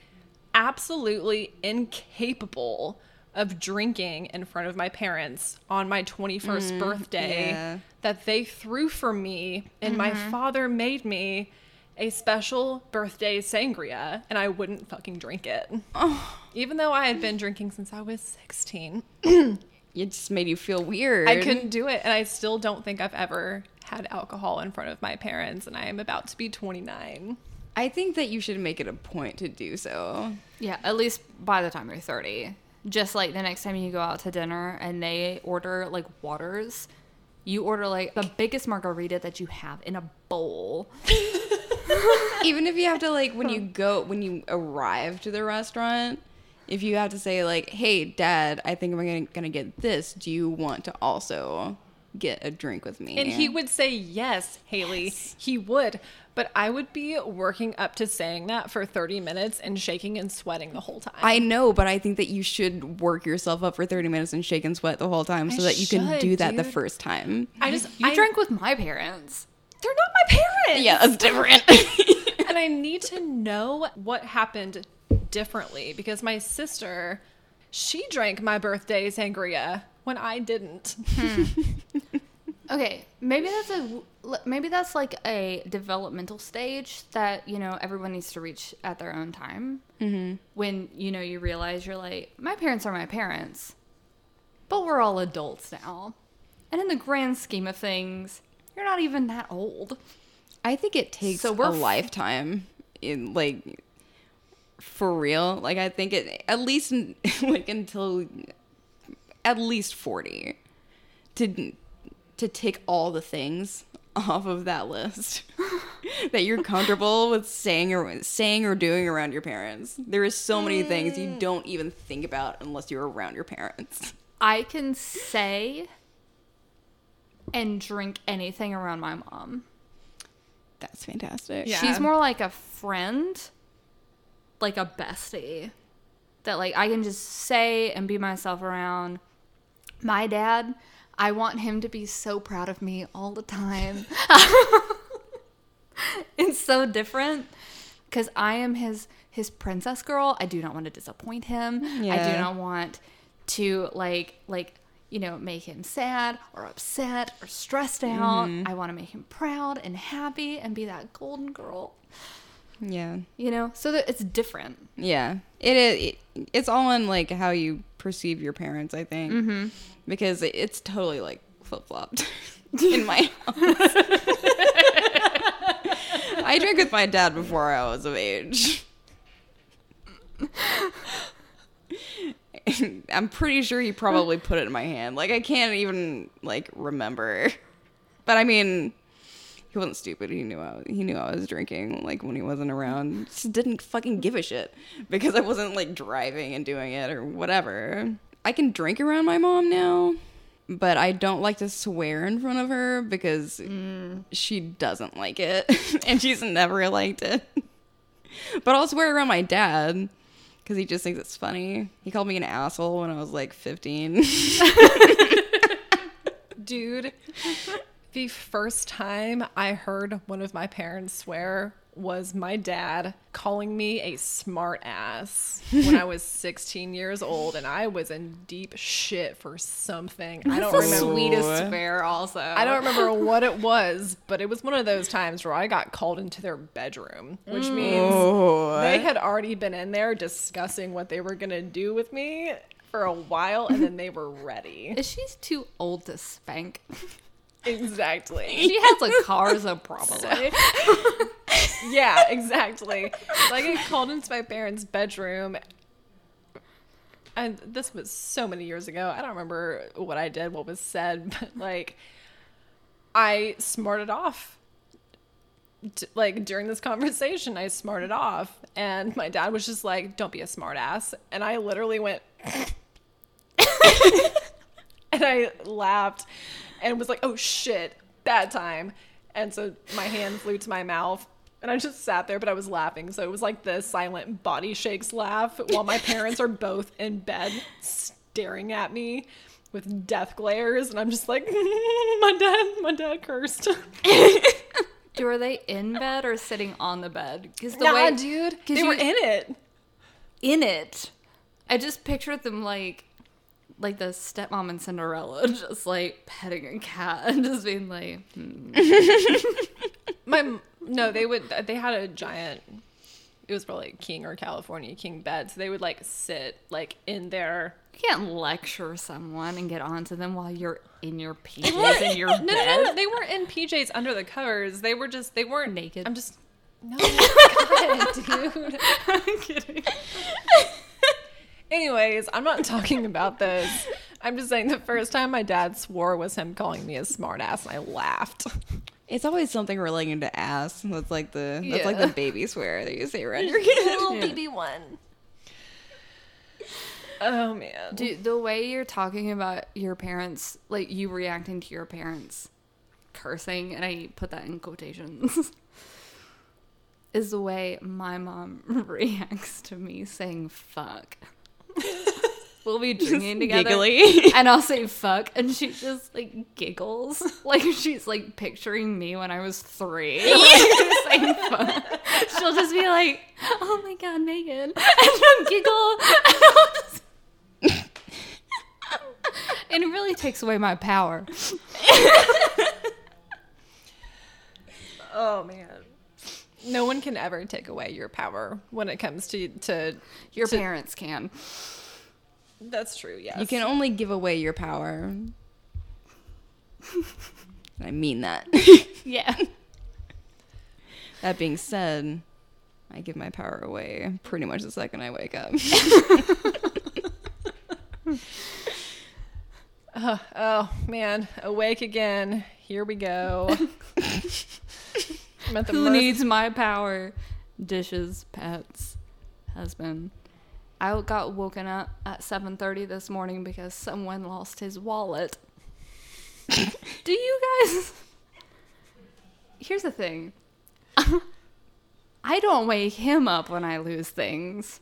[SPEAKER 2] absolutely incapable of drinking in front of my parents on my 21st mm, birthday
[SPEAKER 3] yeah.
[SPEAKER 2] that they threw for me and my mm-hmm. father made me a special birthday sangria and I wouldn't fucking drink it. Oh. Even though I had been drinking since I was 16. <clears throat>
[SPEAKER 3] It just made you feel weird.
[SPEAKER 2] I couldn't do it and I still don't think I've ever had alcohol in front of my parents and I am about to be 29.
[SPEAKER 3] I think that you should make it a point to do so.
[SPEAKER 1] Yeah, at least by the time you're 30. Just like the next time you go out to dinner and they order like waters, you order like the biggest margarita that you have in a bowl. <laughs> <laughs>
[SPEAKER 3] Even if you have to like when you go when you arrive to the restaurant, if you have to say like, "Hey, Dad, I think I'm gonna, gonna get this. Do you want to also get a drink with me?"
[SPEAKER 2] And he would say yes, Haley. He would. But I would be working up to saying that for 30 minutes and shaking and sweating the whole time.
[SPEAKER 3] I know, but I think that you should work yourself up for 30 minutes and shake and sweat the whole time so
[SPEAKER 2] I
[SPEAKER 3] that you can do that the first time.
[SPEAKER 2] I just
[SPEAKER 1] You
[SPEAKER 2] I,
[SPEAKER 1] drank with my parents.
[SPEAKER 2] They're not my parents.
[SPEAKER 3] Yeah, it's different. <laughs>
[SPEAKER 2] and I need to know what happened differently because my sister, she drank my birthday sangria when I didn't.
[SPEAKER 1] Okay, maybe that's a maybe that's like a developmental stage that you know everyone needs to reach at their own time. Mm-hmm. When you know you realize you're like, my parents are my parents, but we're all adults now, and in the grand scheme of things, you're not even that old.
[SPEAKER 3] I think it takes
[SPEAKER 1] So we're
[SPEAKER 3] a
[SPEAKER 1] f-
[SPEAKER 3] lifetime in like for real. Like I think it at least <laughs> like until at least 40 to to take all the things off of that list <laughs> that you're comfortable with saying or saying or doing around your parents. There is so many things you mm. don't even think about unless you're around your parents. <laughs>
[SPEAKER 1] I can say and drink anything around my mom.
[SPEAKER 3] That's fantastic.
[SPEAKER 2] Yeah.
[SPEAKER 1] She's more like a friend, like a bestie. That like I can just say and be myself around. My dad, I want him to be so proud of me all the time. <laughs> it's so different cuz I am his his princess girl. I do not want to disappoint him. I do not want to like like you know make him sad or upset or stressed out. Mm-hmm. I want to make him proud and happy and be that golden girl
[SPEAKER 3] Yeah.
[SPEAKER 1] you know so that it's different
[SPEAKER 3] Yeah, it is. It, it's all in like how you perceive your parents, I think, mm-hmm. because it, it's totally like flip flopped <laughs> in my house. <laughs> I drank with my dad before I was of age. <laughs> I'm pretty sure he probably put it in my hand. Like I can't even like remember, but I mean, he wasn't stupid. He knew I he knew I was drinking like when he wasn't around. Just didn't fucking give a shit because I wasn't like driving and doing it or whatever. I can drink around my mom now, but I don't like to swear in front of her because mm. she doesn't like it <laughs> and she's never liked it. But I'll swear around my dad because he just thinks it's funny. He called me an asshole when I was like 15. <laughs>
[SPEAKER 2] Dude, the first time I heard one of my parents swear was my dad calling me a smart ass when I was <laughs> 16 years old and I was in deep shit for something. I don't
[SPEAKER 1] the
[SPEAKER 2] remember
[SPEAKER 1] sweetest swear also.
[SPEAKER 2] I don't remember what it was, but it was one of those times where I got called into their bedroom, which mm. means they had already been in there discussing what they were going to do with me for a while and then they were ready.
[SPEAKER 1] is she too old to spank <laughs>
[SPEAKER 2] Exactly. <laughs>
[SPEAKER 1] she has a car so probably <laughs>
[SPEAKER 2] yeah, exactly. Like I called into my parents' bedroom and this was so many years ago. I don't remember what I did, what was said, <laughs> but like I smarted off. D- Like during this conversation, I smarted off, and my dad was just like, "Don't be a smart ass," and I literally went, and I laughed, and was like, "Oh shit, bad time," and so my hand flew to my mouth, And I just sat there, but I was laughing. So it was like the silent body shakes laugh while my parents are both in bed staring at me with death glares. And I'm just like, <laughs> my dad, my dad cursed. <laughs>
[SPEAKER 1] Do are they in bed or sitting on the bed? Because the
[SPEAKER 2] nah,
[SPEAKER 1] way
[SPEAKER 2] dude. They
[SPEAKER 1] you-
[SPEAKER 2] were in it.
[SPEAKER 1] in it, I just pictured them like like the stepmom and Cinderella, <laughs> just like petting a cat and just being like, hmm. <laughs>
[SPEAKER 2] My no, they would. They had a giant. It was probably King or California King bed, so they would like sit like in their.
[SPEAKER 1] you can't lecture someone and get onto them while you're in your <laughs> PJs in your
[SPEAKER 2] No, no, no, no,
[SPEAKER 1] bed.
[SPEAKER 2] they weren't in PJs under the covers. They were just. They weren't
[SPEAKER 1] Naked.
[SPEAKER 2] I'm just. No, God, dude.
[SPEAKER 1] I'm kidding.
[SPEAKER 2] Anyways, I'm not talking about this. I'm just saying the first time my dad swore was him calling me a smartass, and I laughed.
[SPEAKER 3] It's always something relating to ass. That's like the that's like the baby swear that you say around your kid.
[SPEAKER 2] Little
[SPEAKER 1] Yeah.
[SPEAKER 2] baby one. Oh man.
[SPEAKER 1] Dude, the way you're talking about your parents, like you reacting to your parents cursing, and I put that in quotations, <laughs> is the way my mom <laughs> reacts to me saying fuck. <laughs> we'll be <laughs> drinking together.
[SPEAKER 3] giggly.
[SPEAKER 1] And I'll say fuck, and she just like giggles. <laughs> Like she's like picturing me when I was three. Like, saying fuck. She'll just be like, oh my god, Megan. And she'll giggle. And I'll just and it really takes away my power.
[SPEAKER 2] Oh man. No one can ever take away your power when it comes to to
[SPEAKER 1] Your
[SPEAKER 2] to-
[SPEAKER 1] parents can.
[SPEAKER 2] That's true. Yes.
[SPEAKER 3] You can only give away your power. <laughs> I mean that. <laughs>
[SPEAKER 1] Yeah. <laughs>
[SPEAKER 3] That being said, I give my power away pretty much the second I wake up.
[SPEAKER 2] Uh, oh man, awake again. Here we go. I'm at the
[SPEAKER 1] Who
[SPEAKER 2] merc-
[SPEAKER 1] needs my power? Dishes, pets, husband. I got woken up at 7:30 this morning because someone lost his wallet. <laughs> Do you guys <laughs> Here's the thing. <laughs> I don't wake him up when I lose things.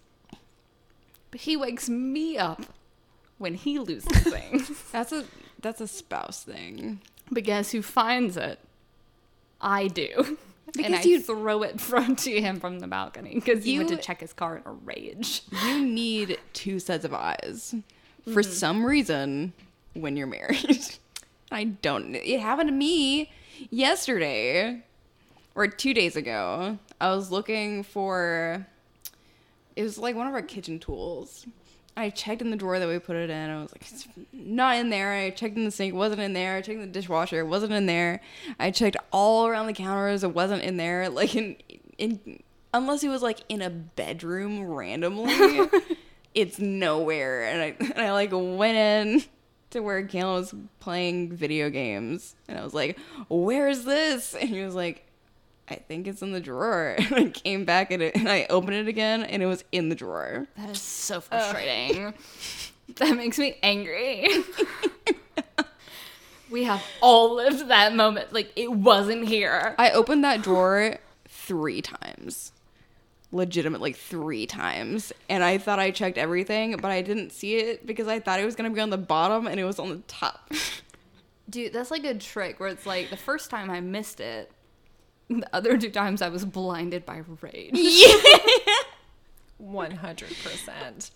[SPEAKER 1] But he wakes me up when he loses things.
[SPEAKER 3] That's a that's a spouse thing.
[SPEAKER 1] But guess who finds it? I do. And
[SPEAKER 3] Because
[SPEAKER 1] I
[SPEAKER 3] you-
[SPEAKER 1] throw it <laughs> from to him from the balcony because he went to check his car in a rage.
[SPEAKER 3] You need two sets of eyes for mm-hmm. some reason when you're married. <laughs> I don't. It happened to me yesterday or two days ago. I was looking for. It was like one of our kitchen tools. I checked in the drawer that we put it in. I was like, it's not in there. I checked in the sink, it wasn't in there. I checked in the dishwasher, it wasn't in there. I checked all around the counters, it wasn't in there. <laughs> Like in, in unless it was like in a bedroom randomly, <laughs> it's nowhere. And I and I like went in to where Kayla was playing video games, and I was like, "Where's this?" And he was like, I think it's in the drawer. <laughs> And I came back and, it, and I opened it again and it was in the drawer.
[SPEAKER 1] That is so frustrating. <laughs> that makes me angry. <laughs> we have all lived that moment. Like it wasn't here.
[SPEAKER 3] I opened that drawer three times. Legitimately three times. And I thought I checked everything, but I didn't see it because I thought it was going to be on the bottom and it was on the top.
[SPEAKER 1] Dude, that's like a trick where it's like the first time I missed it, the other two times I was blinded by rage. Yeah.
[SPEAKER 2] One hundred percent.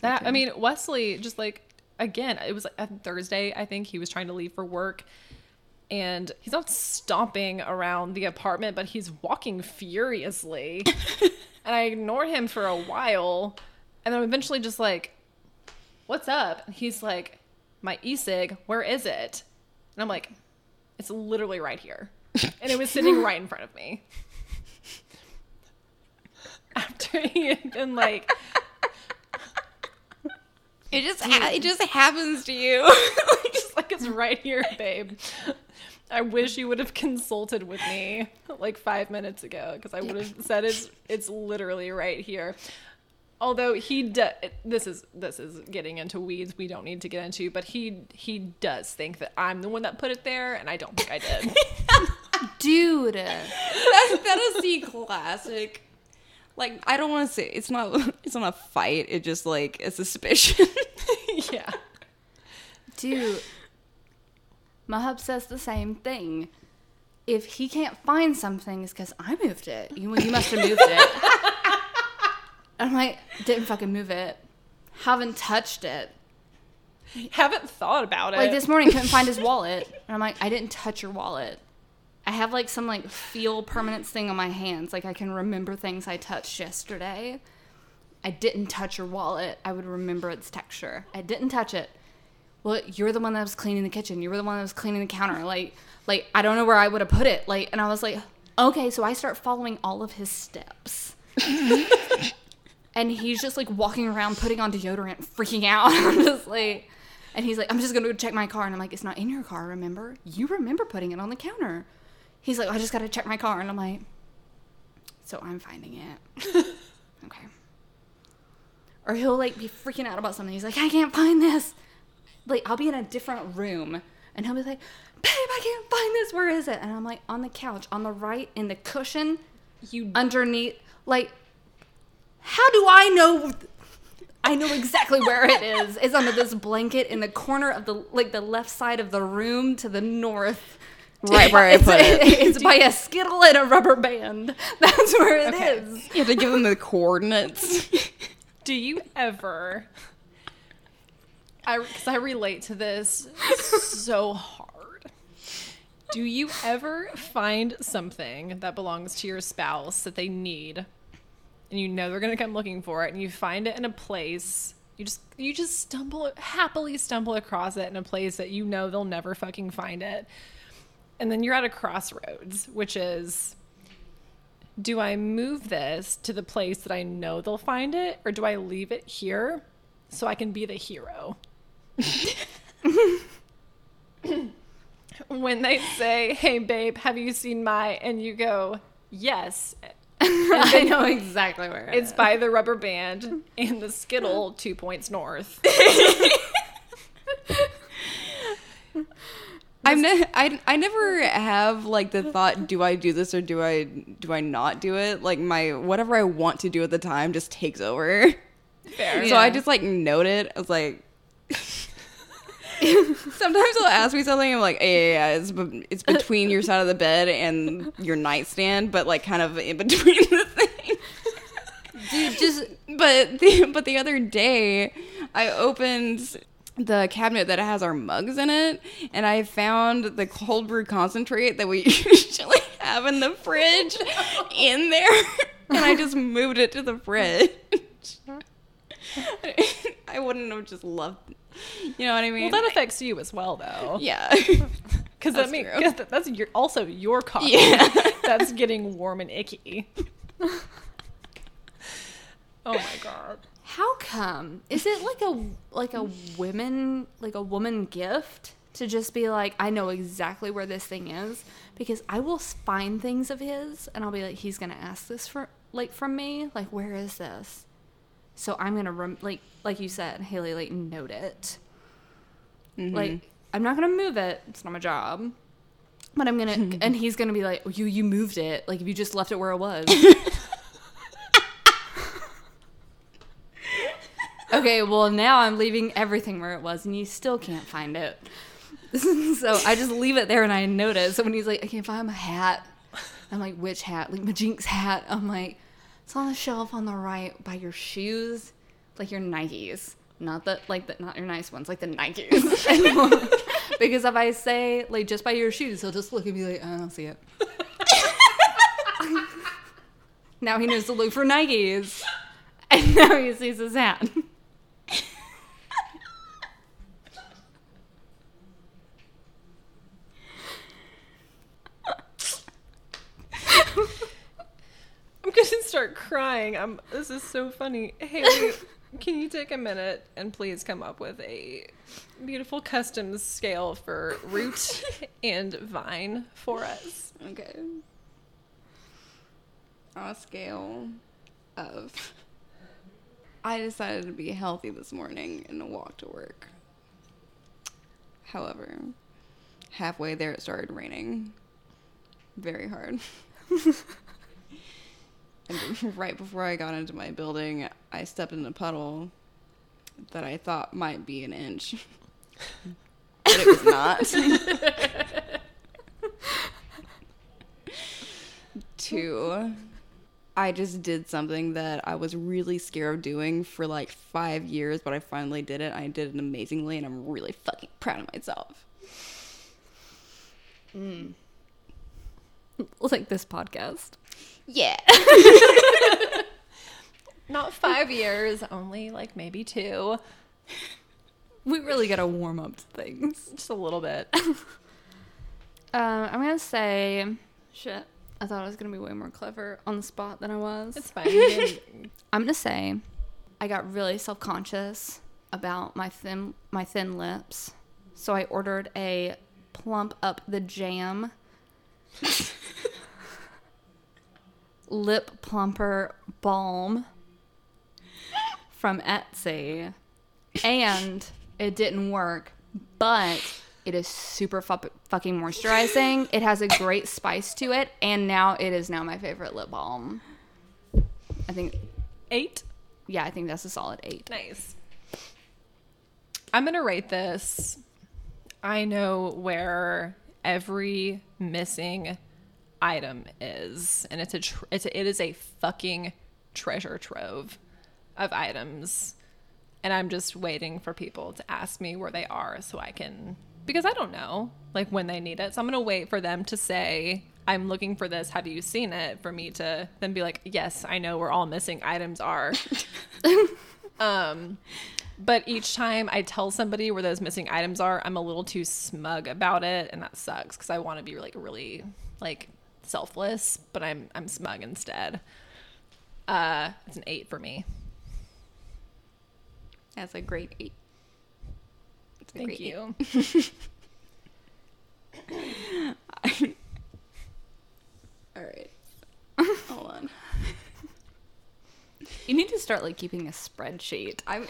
[SPEAKER 2] That I mean, Wesley just like again, it was like a Thursday. I think he was trying to leave for work, and he's not stomping around the apartment, but he's walking furiously. <laughs> and I ignore him for a while, and then I'm eventually just like, "What's up?" And he's like, "My e-cig, where is it?" And I'm like, "It's literally right here," and it was sitting right in front of me. After he had been like.
[SPEAKER 3] It just ha- it just happens to you. <laughs>
[SPEAKER 2] just like it's right here, babe. I wish you would have consulted with me like five minutes ago because I would have said it's it's literally right here. Although he does, this is this is getting into weeds we don't need to get into, but he he does think that I'm the one that put it there, and I don't think I did. <laughs>
[SPEAKER 1] Dude.
[SPEAKER 3] that, that is the classic. Like I don't want to say it's not <laughs> it's not a fight. It just like a suspicion. <laughs>
[SPEAKER 2] yeah.
[SPEAKER 1] Dude. Mahub says the same thing. If he can't find something, it's because I moved it. You, you must have moved it. <laughs> I'm like, didn't fucking move it. Haven't touched it.
[SPEAKER 2] Haven't thought about it.
[SPEAKER 1] Like this morning, couldn't find his wallet. And I'm like, I didn't touch your wallet. I have like some like feel permanence thing on my hands. Like I can remember things I touched yesterday. I didn't touch your wallet. I would remember its texture. I didn't touch it. Well, you're the one that was cleaning the kitchen. You were the one that was cleaning the counter. Like, like I don't know where I would have put it. Like, and I was like, okay. So I start following all of his steps. and he's just like walking around putting on deodorant, freaking out. <laughs> I'm just like, and he's like, I'm just gonna go check my car. And I'm like, it's not in your car, remember? You remember putting it on the counter. He's like, oh, I just gotta check my car. And I'm like, so I'm finding it. <laughs> okay. Or he'll like be freaking out about something. He's like, I can't find this. Like, I'll be in a different room and he'll be like, babe, I can't find this. Where is it? And I'm like, on the couch, on the right, in the cushion,
[SPEAKER 2] you
[SPEAKER 1] underneath. Like, how do I know? I know exactly where it is. It's under this blanket in the corner of the like the left side of the room to the north.
[SPEAKER 3] Right <laughs> where I put it. <laughs>
[SPEAKER 1] it's by a skittle and a rubber band. <laughs> That's where it is.
[SPEAKER 2] Okay.
[SPEAKER 3] You have to give them the coordinates.
[SPEAKER 2] Do you ever? I because I relate to this so hard. Do you ever find something that belongs to your spouse that they need, and you know they're gonna come looking for it, and you find it in a place you just you just stumble happily stumble across it in a place that you know they'll never fucking find it, and then you're at a crossroads, which is do I move this to the place that I know they'll find it, or do I leave it here so I can be the hero? <laughs> when they say, "Hey, babe, have you seen my?" and you go, "Yes," <laughs>
[SPEAKER 1] I know exactly where it
[SPEAKER 2] it's
[SPEAKER 1] is.
[SPEAKER 2] by the rubber band and the skittle two points north. <laughs>
[SPEAKER 3] I'm ne- I, I never have like the thought do I do this or do I do I not do it? Like my whatever I want to do at the time just takes over.
[SPEAKER 2] Fair.
[SPEAKER 3] so I just like note it. I was like <laughs> sometimes they'll ask me something I'm like yeah, yeah, yeah it's, be- it's between your side of the bed and your nightstand but like kind of in between the <laughs> thing
[SPEAKER 1] Dude, just
[SPEAKER 3] but the but the other day I opened the cabinet that has our mugs in it and I found the cold brew concentrate that we <laughs> usually have in the fridge in there and I just moved it to the fridge. <laughs> I wouldn't have just loved you know what I mean?
[SPEAKER 2] Well, that affects you as well, though.
[SPEAKER 3] yeah. <laughs>
[SPEAKER 2] because means
[SPEAKER 3] true.
[SPEAKER 2] that's your also your coffee
[SPEAKER 3] Yeah.
[SPEAKER 2] that's getting warm and icky. oh my god.
[SPEAKER 1] How come? Is it like a like a women like a woman gift to just be like, I know exactly where this thing is because I will find things of his and I'll be like, he's gonna ask this for like from me, like where is this? So I'm gonna rem- like like you said, Haley, like note it. Mm-hmm. Like I'm not gonna move it. It's not my job. But I'm gonna, <laughs> and he's gonna be like, "You, you moved it. Like if you just left it where it was." <laughs> okay, well now I'm leaving everything where it was, and you still can't find it. <laughs> so I just leave it there, and I notice. So when he's like, "I can't find my hat," I'm like, "Which hat? Like my Jinx hat?" I'm like, "It's on the shelf on the right by your shoes, like your Nikes." Not the like the not your nice ones, like the Nikes. <laughs> <laughs> because if I say like just by your shoes, he'll just look at me like, I don't see it. now he knows to look for Nikes, and now he sees his hat.
[SPEAKER 2] Gonna start crying. I'm. This is so funny. Haley, <laughs> can you take a minute and please come up with a beautiful custom scale for root <laughs> and vine for us?
[SPEAKER 3] Okay. On a scale of. I decided to be healthy this morning and walk to work. However, halfway there it started raining. very hard. <laughs> and <laughs> right before I got into my building, I stepped in a puddle that I thought might be an inch. but it was not. <laughs> Two, I just did something that I was really scared of doing for like five years, but I finally did it. I did it amazingly, and I'm really fucking proud of myself. Mm. <laughs>
[SPEAKER 1] like this podcast.
[SPEAKER 3] Yeah. <laughs>
[SPEAKER 2] Not five years, only like maybe two.
[SPEAKER 1] We really got to warm up to things.
[SPEAKER 2] Just a little bit. <laughs>
[SPEAKER 1] Uh, I'm gonna say, shit. I thought I was gonna be way more clever on the spot than I was.
[SPEAKER 2] It's fine. <laughs>
[SPEAKER 1] I'm gonna say, I got really self conscious about my thin my thin lips, so I ordered a plump up the jam lip plumper balm from Etsy, and it didn't work, but it is super fu- fucking moisturizing. It has a great spice to it, and now it is now my favorite lip balm. I think
[SPEAKER 2] Eight.
[SPEAKER 1] yeah, I think that's a solid eight.
[SPEAKER 2] Nice. I'm gonna rate this. I know where every missing item is, and it's a tr- it's a, it is a fucking treasure trove of items, and I'm just waiting for people to ask me where they are so I can because I don't know like when they need it. So I'm gonna wait for them to say. I'm looking for this. Have you seen it? For me to then be like, yes, I know where all missing items are. <laughs> Um, but each time I tell somebody where those missing items are, I'm a little too smug about it, and that sucks because I want to be like really like selfless, but I'm I'm smug instead. Uh, it's an eight for me.
[SPEAKER 3] That's a great eight. It's a
[SPEAKER 2] Thank
[SPEAKER 3] great
[SPEAKER 2] you.
[SPEAKER 3] eight. <laughs> All right. Hold on. <laughs>
[SPEAKER 1] You need to start like keeping a spreadsheet.
[SPEAKER 3] I'm,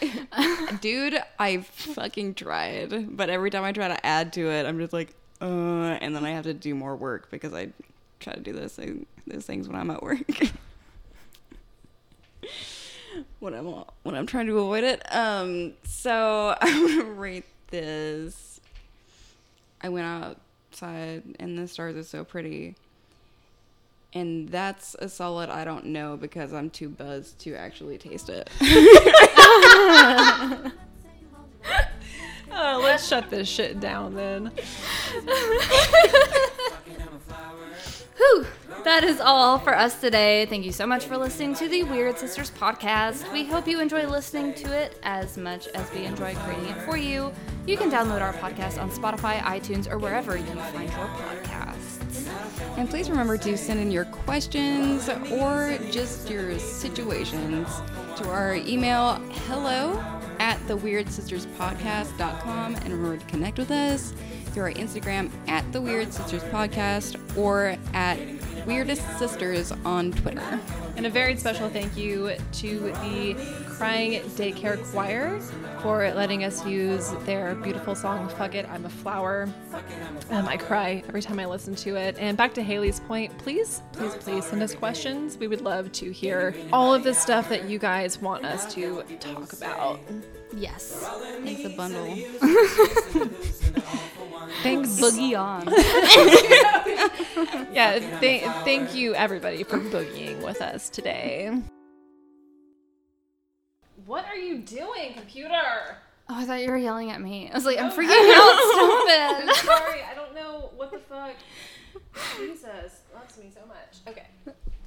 [SPEAKER 3] <laughs> dude. I fucking tried, but every time I try to add to it, I'm just like, uh, and then I have to do more work because I try to do this those things when I'm at work. <laughs> when I'm when I'm trying to avoid it. Um, so <laughs> I'm gonna rate this. I went outside and the stars are so pretty. And that's a solid I don't know because I'm too buzzed to actually taste it.
[SPEAKER 2] Oh, <laughs> let's shut this shit down then.
[SPEAKER 1] Whew, that is all for us today. Thank you so much for listening to the Weird Sisters podcast. We hope you enjoy listening to it as much as we enjoy creating it for you. You can download our podcast on Spotify, iTunes, or wherever you find your podcasts.
[SPEAKER 3] And please remember to send in your questions or just your situations to our email hello at theweirdsisterspodcast.com and remember to connect with us through our Instagram at the Weird Sisters Podcast or at Weirdest Sisters on Twitter.
[SPEAKER 2] And a very special thank you to the Crying Daycare Choir for letting us use their beautiful song "Fuck It, I'm a Flower." Um, I cry every time I listen to it. And back to Haley's point, please, please, please send us questions. We would love to hear all of the stuff that you guys want us to talk about.
[SPEAKER 1] Yes.
[SPEAKER 3] Thanks a bundle. <laughs>
[SPEAKER 2] Thanks,
[SPEAKER 1] Boogie on. <laughs>
[SPEAKER 2] Yeah, th- thank you everybody for boogieing with us today. What are you doing, computer?
[SPEAKER 1] Oh, I thought you were yelling at me. I was like, I'm oh. freaking out. <laughs> Stop
[SPEAKER 2] I'm sorry, I don't know what the fuck. Jesus, loves me so much. Okay.